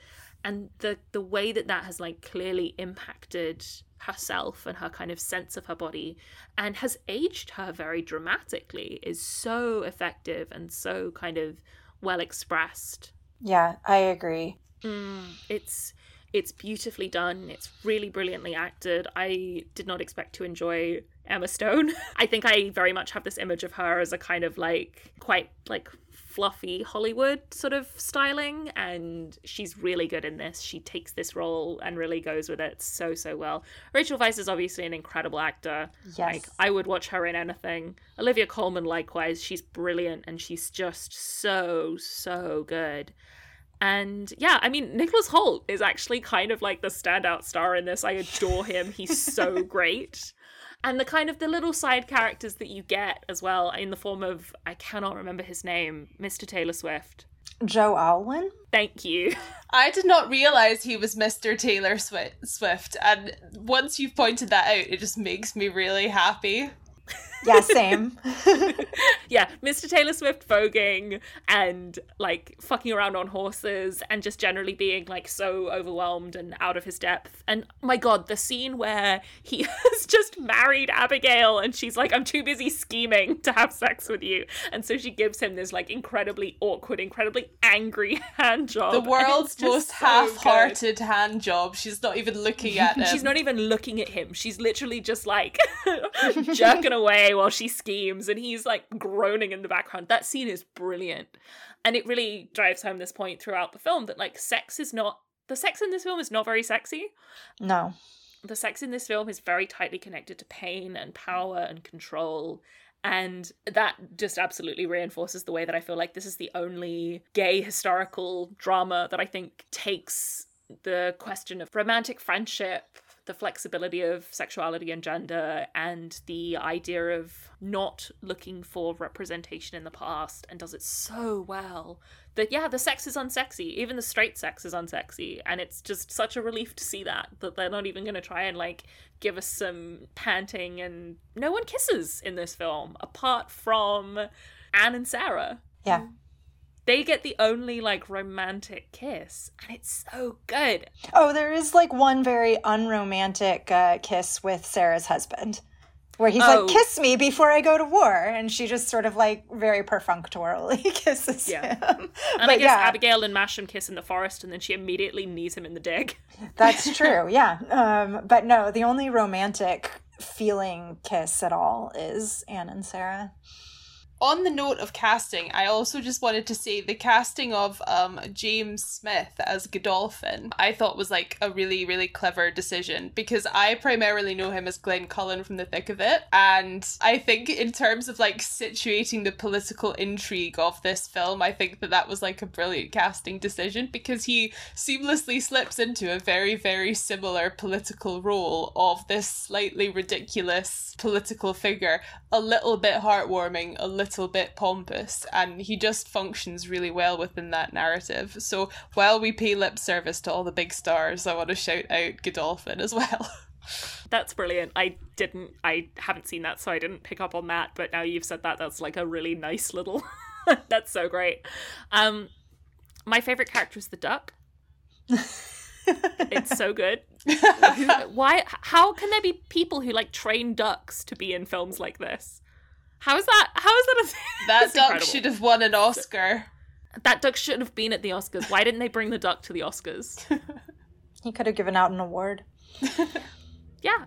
Speaker 2: And the, the way that that has like clearly impacted herself and her kind of sense of her body and has aged her very dramatically is so effective and so kind of well expressed
Speaker 1: yeah, I agree.
Speaker 2: Mm, it's it's beautifully done. It's really brilliantly acted. I did not expect to enjoy Emma Stone. I think I very much have this image of her as a kind of like quite like fluffy Hollywood sort of styling, and she's really good in this. She takes this role and really goes with it so so well. Rachel Weisz is obviously an incredible actor.
Speaker 1: Yes.
Speaker 2: Like I would watch her in anything. Olivia Colman likewise, she's brilliant and she's just so so good. And yeah, I mean, Nicholas Hoult is actually kind of like the standout star in this. I adore him. He's so great. And the kind of the little side characters that you get as well in the form of I cannot remember his name, Mr. Taylor Swift.
Speaker 1: Joe Alwyn?
Speaker 2: Thank you.
Speaker 3: I did not realize he was Mr. Taylor Swift, and once you've pointed that out, it just makes me really happy.
Speaker 1: Yeah, same.
Speaker 2: yeah, Mr. Taylor Swift voguing and like fucking around on horses and just generally being like so overwhelmed and out of his depth. And my god, the scene where he has just married Abigail and she's like, I'm too busy scheming to have sex with you. And so she gives him this like incredibly awkward, incredibly angry hand job.
Speaker 3: The world's
Speaker 2: just
Speaker 3: most
Speaker 2: so
Speaker 3: half-hearted hand job. She's not even looking at him.
Speaker 2: She's not even looking at him. She's literally just like jerking away while she schemes and he's like groaning in the background. That scene is brilliant. And it really drives home this point throughout the film that like sex is not the sex in this film is not very sexy.
Speaker 1: No.
Speaker 2: The sex in this film is very tightly connected to pain and power and control. And that just absolutely reinforces the way that I feel like this is the only gay historical drama that I think takes the question of romantic friendship, the flexibility of sexuality and gender, and the idea of not looking for representation in the past, and does it so well that, yeah, the sex is unsexy. Even the straight sex is unsexy. And it's just such a relief to see that, that they're not even going to try and, like, give us some panting, and no one kisses in this film apart from Anne and Sarah
Speaker 1: Yeah. Mm.
Speaker 2: They get the only like romantic kiss and it's so good
Speaker 1: Oh, there is like one very unromantic uh, kiss with Sarah's husband. Where he's
Speaker 2: Oh.
Speaker 1: like, kiss me before I go to war. And she just sort of like very perfunctorily kisses
Speaker 2: Yeah.
Speaker 1: him.
Speaker 2: and
Speaker 1: but
Speaker 2: i guess
Speaker 1: yeah,
Speaker 2: abigail and masham kiss in the forest and then she immediately knees him in the dig
Speaker 1: that's true. Yeah. Um, but no, the only romantic feeling kiss at all is Anne and Sarah.
Speaker 3: On the note of casting, I also just wanted to say the casting of um James Smith as Godolphin, I thought was like a really really clever decision because I primarily know him as Glenn Cullen from The Thick of It, and I think in terms of like situating the political intrigue of this film, I think that that was like a brilliant casting decision because he seamlessly slips into a very very similar political role of this slightly ridiculous political figure, a little bit heartwarming, a little bit pompous, and he just functions really well within that narrative. So while we pay lip service to all the big stars, I want to shout out Godolphin as well.
Speaker 2: that's brilliant. I didn't i haven't seen that so i didn't pick up on that but now you've said that that's like a really nice little that's so great. Um my favorite character is the duck. It's so good. Who- why how can there be people who like train ducks to be in films like this how is that how is that a thing?
Speaker 3: That duck
Speaker 2: incredible.
Speaker 3: should have won an Oscar.
Speaker 2: that duck should have been at the oscars why didn't they bring the duck to the oscars
Speaker 1: He could have given out an award.
Speaker 2: yeah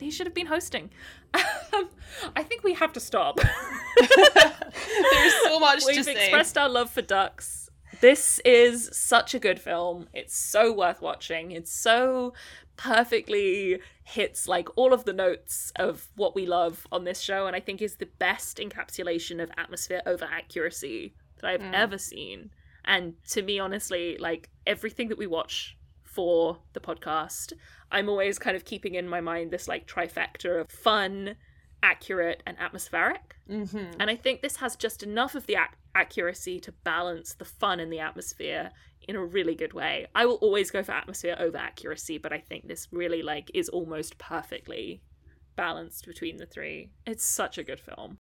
Speaker 2: he should have been hosting um, i think we have to stop
Speaker 3: There's so much
Speaker 2: We've
Speaker 3: to say.
Speaker 2: expressed our love for ducks. This is such a good film. It's so worth watching. It's so perfectly hits like all of the notes of what we love on this show and I think is the best encapsulation of atmosphere over accuracy that I've ever seen. And to me honestly, like everything that we watch for the podcast, I'm always kind of keeping in my mind this like trifecta of fun, accurate and atmospheric.
Speaker 3: Mm-hmm.
Speaker 2: And I think this has just enough of the ac- accuracy to balance the fun and the atmosphere in a really good way. I will always go for atmosphere over accuracy, but I think this really like is almost perfectly balanced between the three. It's such a good film.